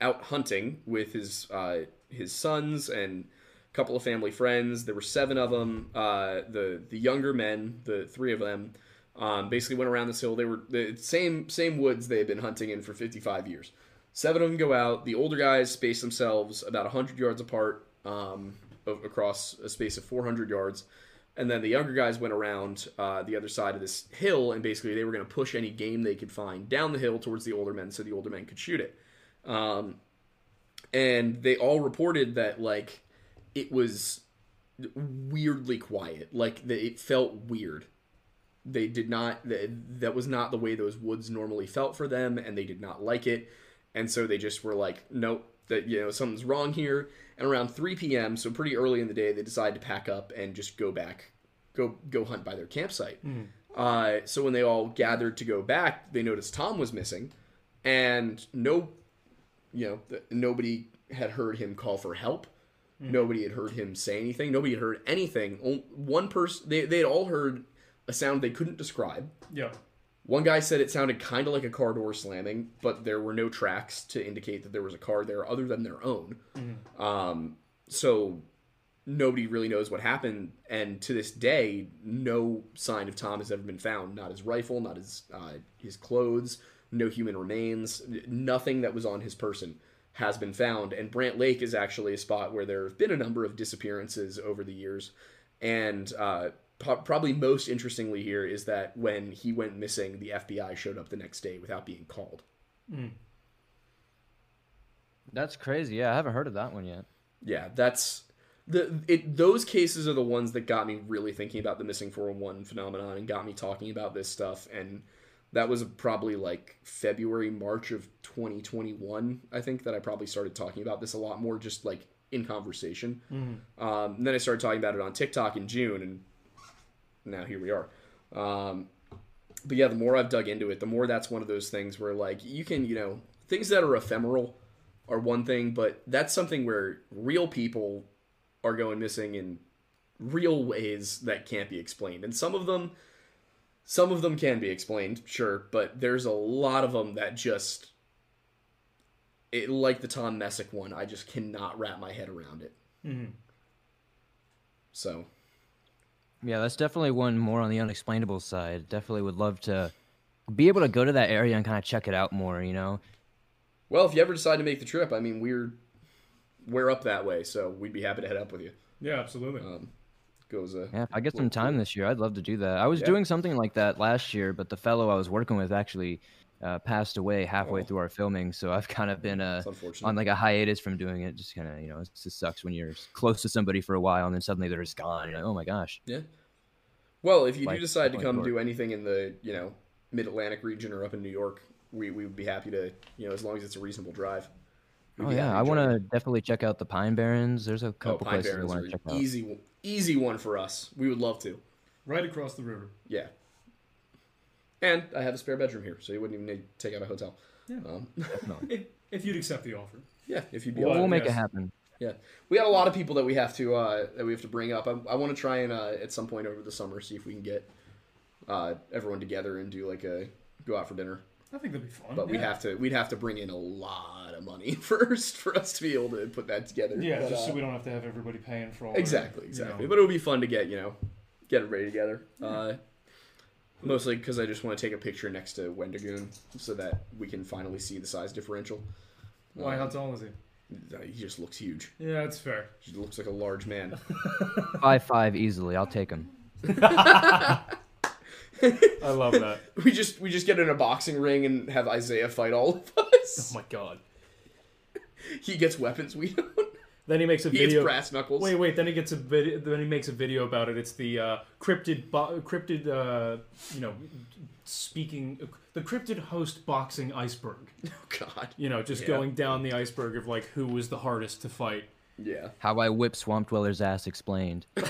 out hunting with his uh, his sons and a couple of family friends. There were seven of them. Uh, the the younger men, the three of them, um, basically went around this hill. They were the same same woods they had been hunting in for 55 years. Seven of them go out. The older guys space themselves about 100 yards apart um, across a space of 400 yards. And then the younger guys went around uh, the other side of this hill, and basically they were going to push any game they could find down the hill towards the older men, so the older men could shoot it. Um, and they all reported that like it was weirdly quiet, like that it felt weird. They did not that was not the way those woods normally felt for them, and they did not like it, and so they just were like, nope, that you know something's wrong here. And around 3 p.m., so pretty early in the day, they decide to pack up and just go back, go go hunt by their campsite. Uh, so when they all gathered to go back, they noticed Tom was missing, and no, you know, th- nobody had heard him call for help. Nobody had heard him say anything. Nobody had heard anything. One person, they they had all heard a sound they couldn't describe. Yeah. One guy said it sounded kind of like a car door slamming, but there were no tracks to indicate that there was a car there other than their own. Um, so nobody really knows what happened, and to this day, no sign of Tom has ever been found. Not his rifle, not his uh, his clothes, no human remains, nothing that was on his person has been found. And Brant Lake is actually a spot where there have been a number of disappearances over the years, and uh, probably most interestingly here is that when he went missing, the FBI showed up the next day without being called. That's crazy. Yeah, I haven't heard of that one yet. Yeah, that's the it. Those cases are the ones that got me really thinking about the missing 411 phenomenon and got me talking about this stuff. And that was probably like February, March of 2021. I think that I probably started talking about this a lot more, just like in conversation. Um, and then I started talking about it on TikTok in June, and now here we are. Um, but yeah, the more I've dug into it, the more that's one of those things where like you can, you know, things that are ephemeral are one thing, but that's something where real people are going missing in real ways that can't be explained. And some of them some of them can be explained, sure, but there's a lot of them that just it, like the Tom Messick one, I just cannot wrap my head around it. So Yeah, that's definitely one more on the unexplainable side. Definitely would love to be able to go to that area and kind of check it out more. You know. Well, if you ever decide to make the trip, I mean, we're we're up that way, so we'd be happy to head up with you. Yeah, absolutely. Um, goes uh, Yeah, if I get some time cool. this year, I'd love to do that. I was Yeah. doing something like that last year, but the fellow I was working with actually uh, passed away halfway Oh. through our filming, so I've kind of been uh, on like a hiatus from doing it. Just kind of, you know, it just sucks when you're close to somebody for a while and then suddenly they're just gone. You're like, oh my gosh. yeah. Well, if you Like- do decide to come York. do anything in the you know mid Atlantic region or up in New York, we we would be happy to you know as long as it's a reasonable drive. Oh yeah, I want to definitely check out the Pine Barrens. There's a Oh, couple Pine places I want to check out. easy easy one for us. We would love to. right across the river. Yeah. And I have a spare bedroom here, so you wouldn't even need to take out a hotel. Yeah. Um, <laughs> If, if you'd accept the offer. yeah, if you'd be Well, open. We'll make it happen. Yeah, we got a lot of people that we have to uh, that we have to bring up. I, I want to try and uh, at some point over the summer see if we can get uh, everyone together and do like a go out for dinner. I think that'd be fun. But we'd have to we'd have to bring in a lot of money <laughs> first for us to be able to put that together. Yeah, But, just uh, so we don't have to have everybody paying for all. exactly their, exactly. You know, But it would be fun to get you know get everybody together. Uh, mostly because I just want to take a picture next to Wendigoon so that we can finally see the size differential. why? Uh, How tall is he? he just looks huge. Yeah, that's fair. He looks like a large man. <laughs> Five five easily. I'll take him. <laughs> I love that. <laughs> We just we just get in a boxing ring and have Isaiah fight all of us. oh my god. He gets weapons we don't. Then he makes a He gets video. brass knuckles. Wait, wait. Then he gets a video. Then he makes a video about it. It's the uh, cryptid, bo- cryptid. Uh, you know, speaking the cryptid host boxing iceberg. <laughs> Oh God. You know, just Yeah. going down the iceberg of like who was the hardest to fight. Yeah. How I whip Swamp Dweller's ass explained. <laughs> <laughs>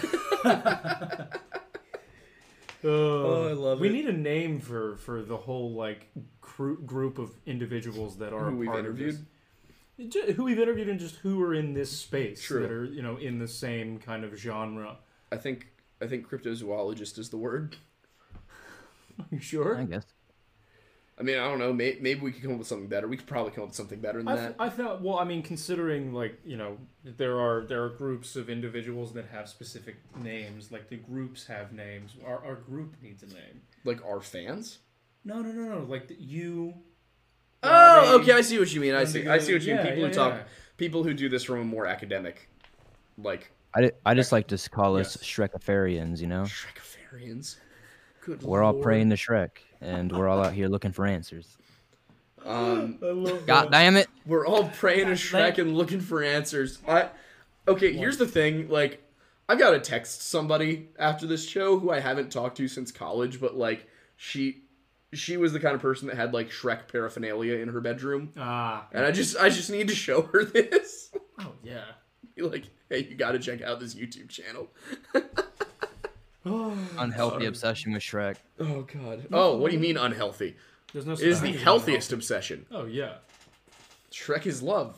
Oh, I love we it. We need a name for for the whole like cru- group of individuals that are Who a we've part interviewed? Of this. Ju- Who we've interviewed and just who are in this space True. that are you know in the same kind of genre. I think I think cryptozoologist is the word. <laughs> Are you sure? I guess. I mean, I don't know. May, maybe we could come up with something better. We could probably come up with something better than I, that. I felt well. I mean, considering like you know, there are there are groups of individuals that have specific names. Like the groups have names. Our our group needs a name. Like our fans. No, no, no, no. Like the, you. Oh, Robbie, okay. I see what you mean. I see. I see what you mean. People yeah, who talk. yeah. People who do this from a more academic, like I, I just like to call us Yes. Shrekafarians, you know? Shrekafarians. Good. We're all praying to Shrek, and we're all out here looking for answers. <gasps> Um, God that. damn it! We're all praying to Shrek and looking for answers. I okay. Here's the thing. Like, I've got to text somebody after this show who I haven't talked to since college, but like she, she was the kind of person that had like Shrek paraphernalia in her bedroom, Ah. and I just, I just need to show her this. <laughs> Oh yeah. Be like, hey, you got to check out this YouTube channel. <sighs> <sighs> Unhealthy obsession with Shrek. Oh God. Oh, what do you mean unhealthy? There's no. It is the healthiest unhealthy. obsession. Oh yeah. Shrek is love.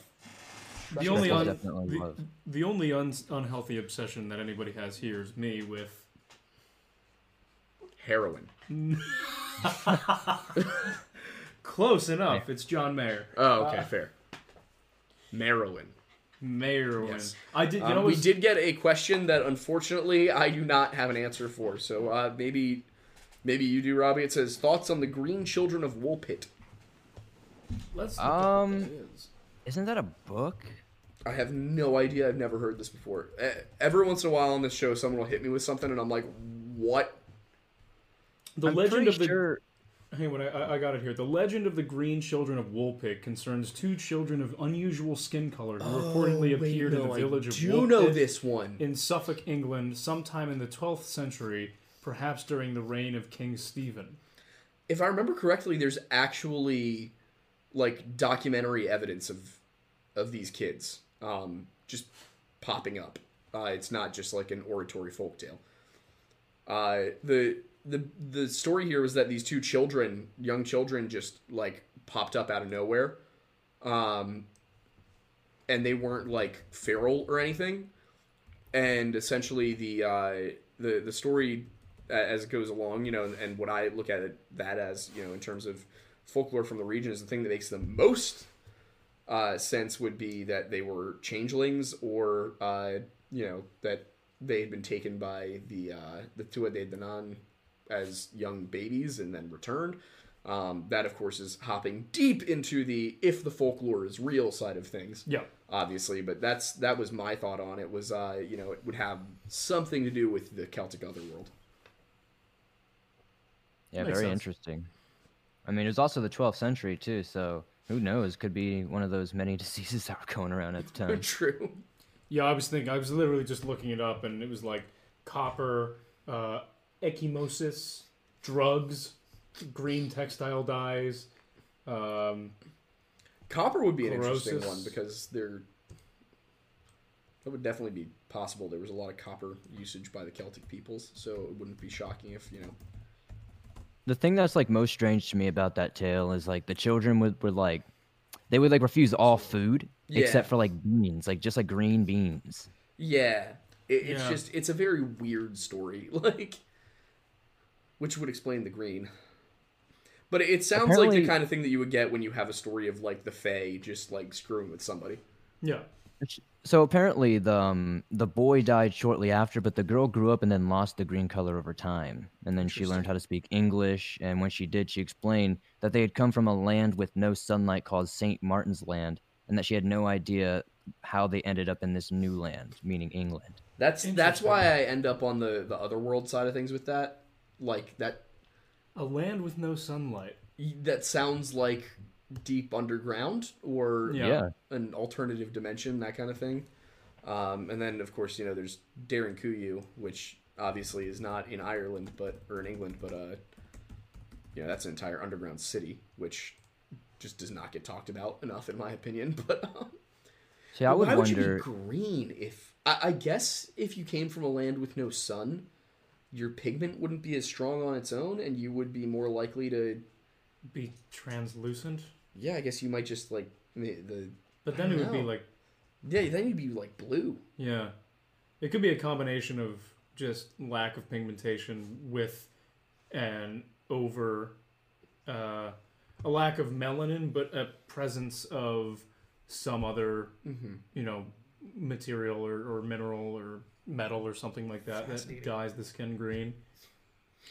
The only un- the, love. the only un- unhealthy obsession that anybody has here is me with Heroin. <laughs> close enough. It's John Mayer. Oh, okay, fair. Marilyn. Mayer. Yes. I did. You Um, know, we what's- did get a question that unfortunately I do not have an answer for. So uh, maybe, maybe you do, Robbie. It says thoughts on the Green Children of Woolpit. Let's. look at Um, that is. Isn't that a book? I have no idea. I've never heard this before. Uh, every once in a while on this show, someone will hit me with something, and I'm like, "What?" The I'm legend of the. sure. Hang on, I, I got it here. The legend of the green children of Woolpit concerns two children of unusual skin color who reportedly appeared in the village Oh, I of do know this one. in Suffolk, England, sometime in the 12th century, perhaps during the reign of King Stephen. If I remember correctly, there's actually like documentary evidence of of these kids um, just popping up. Uh, it's not just like an oratory folktale. Uh, the the the story here was that these two children, young children, just like popped up out of nowhere, um, and they weren't like feral or anything. And essentially, the uh, the the story as it goes along, you know, and, and what I look at it, that as, you know, in terms of folklore from the region, is the thing that makes the most uh, sense would be that they were changelings or, uh, you know, that they had been taken by the uh, the Tuatha Dé Danann as young babies and then returned. Um, that, of course, is hopping deep into the if the folklore is real side of things Yeah. obviously but that's that was my thought on it was uh you know it would have something to do with the celtic otherworld Yeah, Makes very sense. interesting. I mean, it was also the 12th century too, so who knows? Could be one of those many <laughs> diseases that were going around at the time. <laughs> true Yeah, I was thinking. I was literally just looking it up, and it was like copper, uh, ecchymosis, drugs, green textile dyes. Um, copper would be an interesting one because there that would definitely be possible there was a lot of copper usage by the celtic peoples so it wouldn't be shocking if you know The thing that's like most strange to me about that tale is like the children would were like they would like refuse all food Yeah. except for like beans, like just like green beans. yeah it, it's Yeah. just it's a very weird story <laughs> like which would explain the green but it sounds like the kind of thing that you would get when you have a story of like the fae just like screwing with somebody yeah, So apparently the um, the boy died shortly after, but the girl grew up and then lost the green color over time. And then she learned how to speak English, and when she did, she explained that they had come from a land with no sunlight called Saint Martin's Land, and that she had no idea how they ended up in this new land, meaning England. That's that's why I end up on the the other world side of things with that. Like that a land with no sunlight. that sounds like deep underground or Yeah. Yeah. an alternative dimension, that kind of thing. Um, and then of course, you know, there's Derinkuyu, which obviously is not in Ireland but or in England, but uh you know, that's an entire underground city, which just does not get talked about enough in my opinion. <laughs> But um, See, I would why would you be green if I, I guess if you came from a land with no sun, your pigment wouldn't be as strong on its own, and you would be more likely to. Be translucent, Yeah, I guess you might just like the, the but then it would be like yeah. Then you'd be like blue. Yeah. It could be a combination of just lack of pigmentation with an over uh, a lack of melanin, but a presence of some other, you know, material or, or mineral or metal or something like that that dyes the skin green.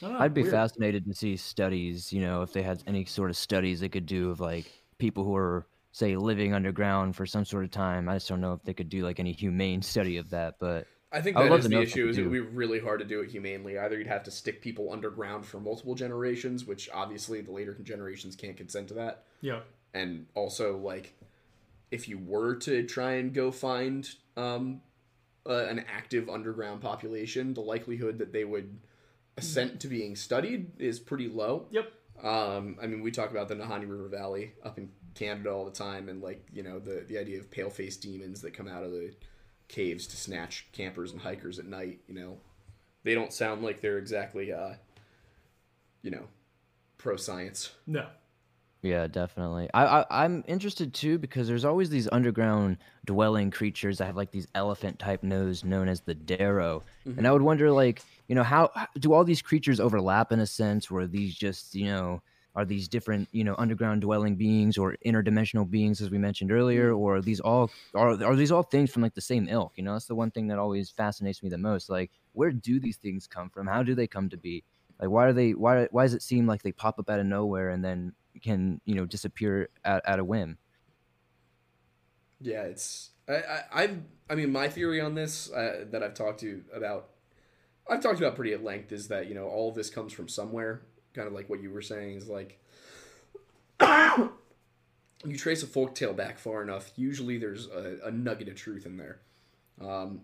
Know, I'd be weird. fascinated to see studies, you know, if they had any sort of studies they could do of like people who are, say, living underground for some sort of time. I just don't know if they could do like any humane <laughs> study of that, but I think I that love is the know if issue. Is it would be really hard to do it humanely. Either you'd have to stick people underground for multiple generations, which obviously the later generations can't consent to that. Yeah. and also like if you were to try and go find um uh, an active underground population the likelihood that they would assent to being studied is pretty low Yep. um i mean we talk about the nahanni river valley up in canada all the time and like you know the the idea of pale faced demons that come out of the caves to snatch campers and hikers at night you know they don't sound like they're exactly uh you know pro science No. Yeah, definitely. I, I I'm interested too because there's always these underground dwelling creatures that have like these elephant type nose known as the Darrow, and I mm-hmm. would wonder like you know how do all these creatures overlap in a sense, or are these just you know are these different you know underground dwelling beings or interdimensional beings as we mentioned earlier, mm-hmm. or are these all are are these all things from like the same ilk? You know, that's the one thing that always fascinates me the most. Like, where do these things come from? How do they come to be? Like, why are they? Why why does it seem like they pop up out of nowhere and then can you know disappear at, at a whim. Yeah, it's I, I I've I mean my theory on this uh, that I've talked to about I've talked about pretty at length is that you know all this comes from somewhere. Kind of like what you were saying is like <coughs> you trace a folk tale back far enough. Usually there's a, a nugget of truth in there. Um,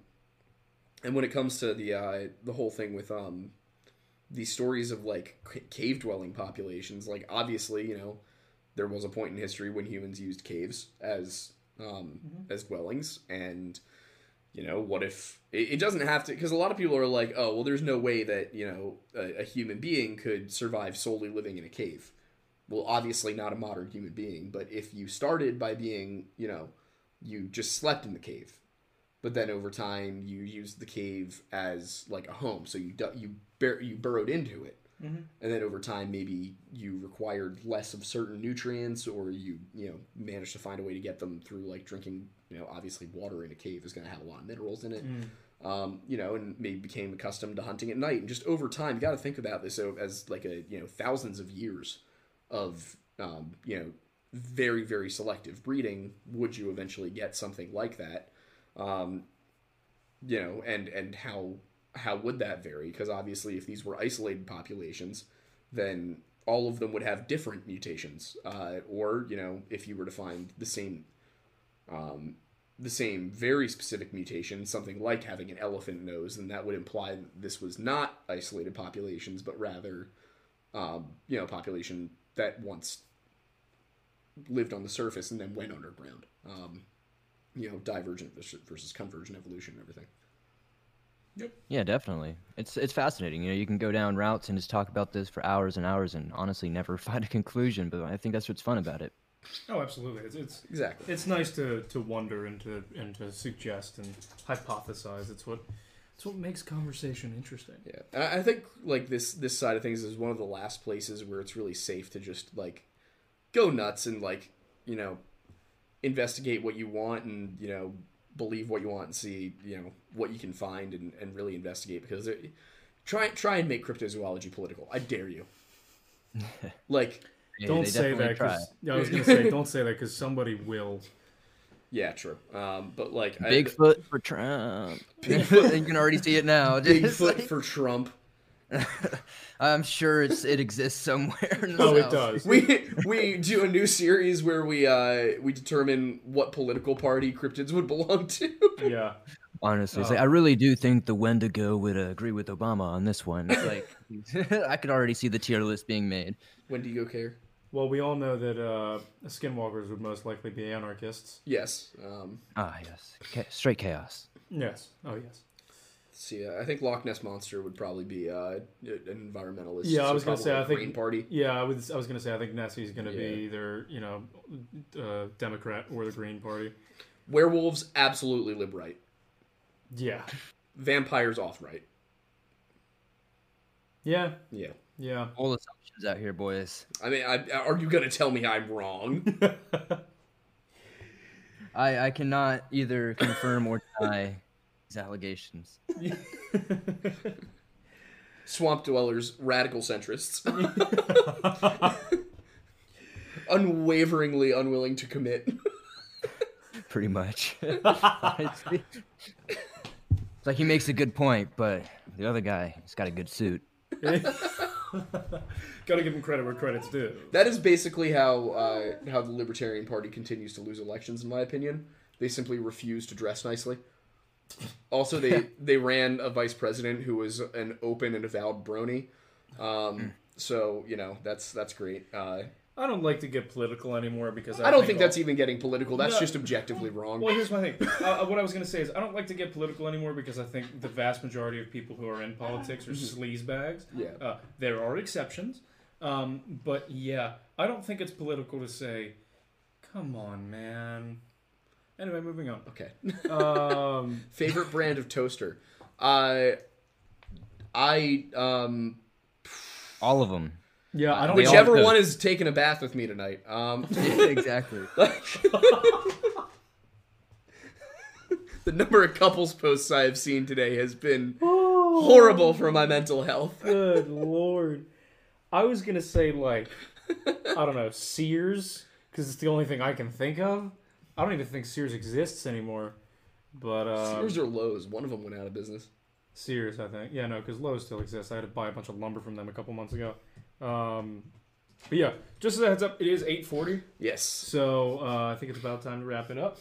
and when it comes to the uh, the whole thing with um these stories of like c- cave dwelling populations, like obviously you know there was a point in history when humans used caves as um, as dwellings. And you know what if it, it doesn't have to because a lot of people are like oh well there's no way that you know a, a human being could survive solely living in a cave. Well obviously not a modern human being but if you started by being you know you just slept in the cave but then over time you used the cave as like a home. So you you bur- you burrowed into it and then over time maybe you required less of certain nutrients or you you know managed to find a way to get them through like drinking you know obviously water in a cave is going to have a lot of minerals in it um, you know, and maybe became accustomed to hunting at night. And just over time, you got to think about this as like a you know thousands of years of um, you know very very selective breeding. Would you eventually get something like that? Um, you know, and and how how would that vary? Because obviously, if these were isolated populations, then all of them would have different mutations. Uh, or you know, if you were to find the same um, the same very specific mutation, something like having an elephant nose, then that would imply that this was not isolated populations, but rather, um, you know, population that once lived on the surface and then went underground. Um, you know, divergent versus convergent evolution and everything. Yep. Yeah, definitely. It's it's fascinating. You know, you can go down routes and just talk about this for hours and hours and honestly never <laughs> find a conclusion. But I think that's what's fun about it. Oh, absolutely. It's, it's exactly. It's nice to, to wonder and to and to suggest and hypothesize. It's what it's what makes conversation interesting. Yeah, I think like this this side of things is one of the last places where it's really safe to just like go nuts and like you know investigate what you want and you know believe what you want and see you know what you can find and, and really investigate because try try and make cryptozoology political. I dare you. <laughs> like yeah, don't say that. Cause, yeah, I was gonna say don't say that because somebody will. Yeah, true. Um, but like Bigfoot I, for Trump. Bigfoot, <laughs> you can already see it now. Bigfoot like... for Trump. <laughs> I'm sure it's it exists somewhere. oh, it does. We we do a new series where we uh we determine what political party cryptids would belong to. Yeah. Honestly, uh, like, I really do think the Wendigo would uh, agree with Obama on this one. like, <laughs> I could already see the tier list being made. Wendigo care. Well, we all know that uh, skinwalkers would most likely be anarchists. Yes. Um, ah, yes. straight chaos. Yes. Oh, yes. See, I think Loch Ness monster would probably be uh, an environmentalist. Yeah, I was gonna say I think Green Party. Yeah, I was I was gonna say I think Nessie's gonna yeah. be either you know uh, Democrat or the Green Party. Werewolves absolutely lib right. Yeah. Vampires off right. Yeah. Yeah. Yeah. All assumptions out here, boys. I mean, I, are you gonna tell me I'm wrong? <laughs> I I cannot either confirm or deny these allegations. <laughs> Swamp dwellers, radical centrists, <laughs> unwaveringly unwilling to commit. Pretty much. <laughs> it's like he makes a good point, but the other guy, he's got a good suit. Got to give him credit where credit's due. That is basically how uh, how the Libertarian Party continues to lose elections, in my opinion. They simply refuse to dress nicely. Also, they they ran a vice president who was an open and avowed brony. Um, so you know that's that's great. Uh, I don't like to get political anymore because I, I don't think, think that's even getting political. That's no, just objectively wrong. Well, here's my thing. Uh, uh what I was going to say is I don't like to get political anymore because I think the vast majority of people who are in politics are mm-hmm. sleaze bags. Yeah. Uh, there are exceptions, um, but yeah, I don't think it's political to say, "Come on, man." Anyway, moving on. Okay. Um, <laughs> Favorite brand of toaster? I, I um, all of them. Yeah, I don't. Whichever one is taking a bath with me tonight. Um, <laughs> <laughs> exactly. the number of couples posts I have seen today has been oh, horrible for my mental health. Good lord. I was gonna say like I don't know Sears because it's the only thing I can think of. I don't even think Sears exists anymore. But um, Sears or Lowe's, one of them went out of business. Sears, I think. Yeah, no, because Lowe's still exists. I had to buy a bunch of lumber from them a couple months ago. Um, but yeah, just as a heads up, it is eight forty. Yes. So uh, I think it's about time to wrap it up.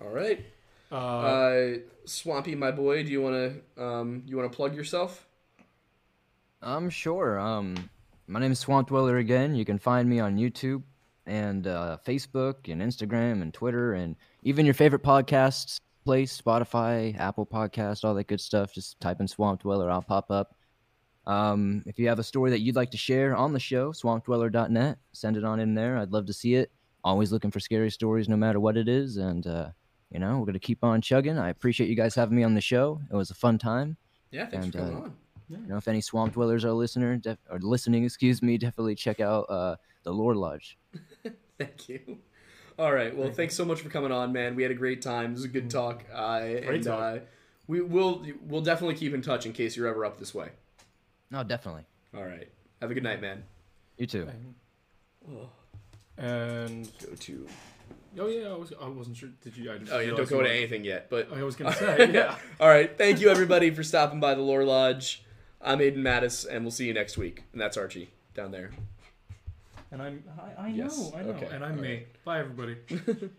All right. Uh, uh, Swampy, my boy, do you want to um, you want to plug yourself? I'm um, sure. Um, my name is Swamp Dweller again. You can find me on YouTube and uh, Facebook and Instagram and Twitter and even your favorite podcasts place, Spotify, Apple Podcast, all that good stuff. Just type in Swamp Dweller, I'll pop up. Um, if you have a story that you'd like to share on the show, swampdweller.net, send it on in there. I'd love to see it. Always looking for scary stories, no matter what it is. And, uh, you know, we're going to keep on chugging. I appreciate you guys having me on the show. It was a fun time. Yeah, thanks and, for coming uh, on. You know, if any swamp dwellers are listener def- or listening, <laughs> excuse me, definitely check out uh, the Lore Lodge. <laughs> Thank you. All right. Well, thanks so much for coming on, man. We had a great time. It was a good talk. Uh, great and, talk. Uh, we will we'll definitely keep in touch in case you're ever up this way. No, definitely. All right. Have a good night, man. You too. And Go to. oh yeah, I was I wasn't sure. Did you? I didn't Oh yeah, realize don't go to were- anything yet, but I was gonna <laughs> say yeah. All right. Thank you everybody for stopping by the Lore Lodge. I'm Aiden Mattis, and we'll see you next week. And that's Archie down there. And I'm I, I know I know. okay, And I'm all me. right. Bye everybody. <laughs>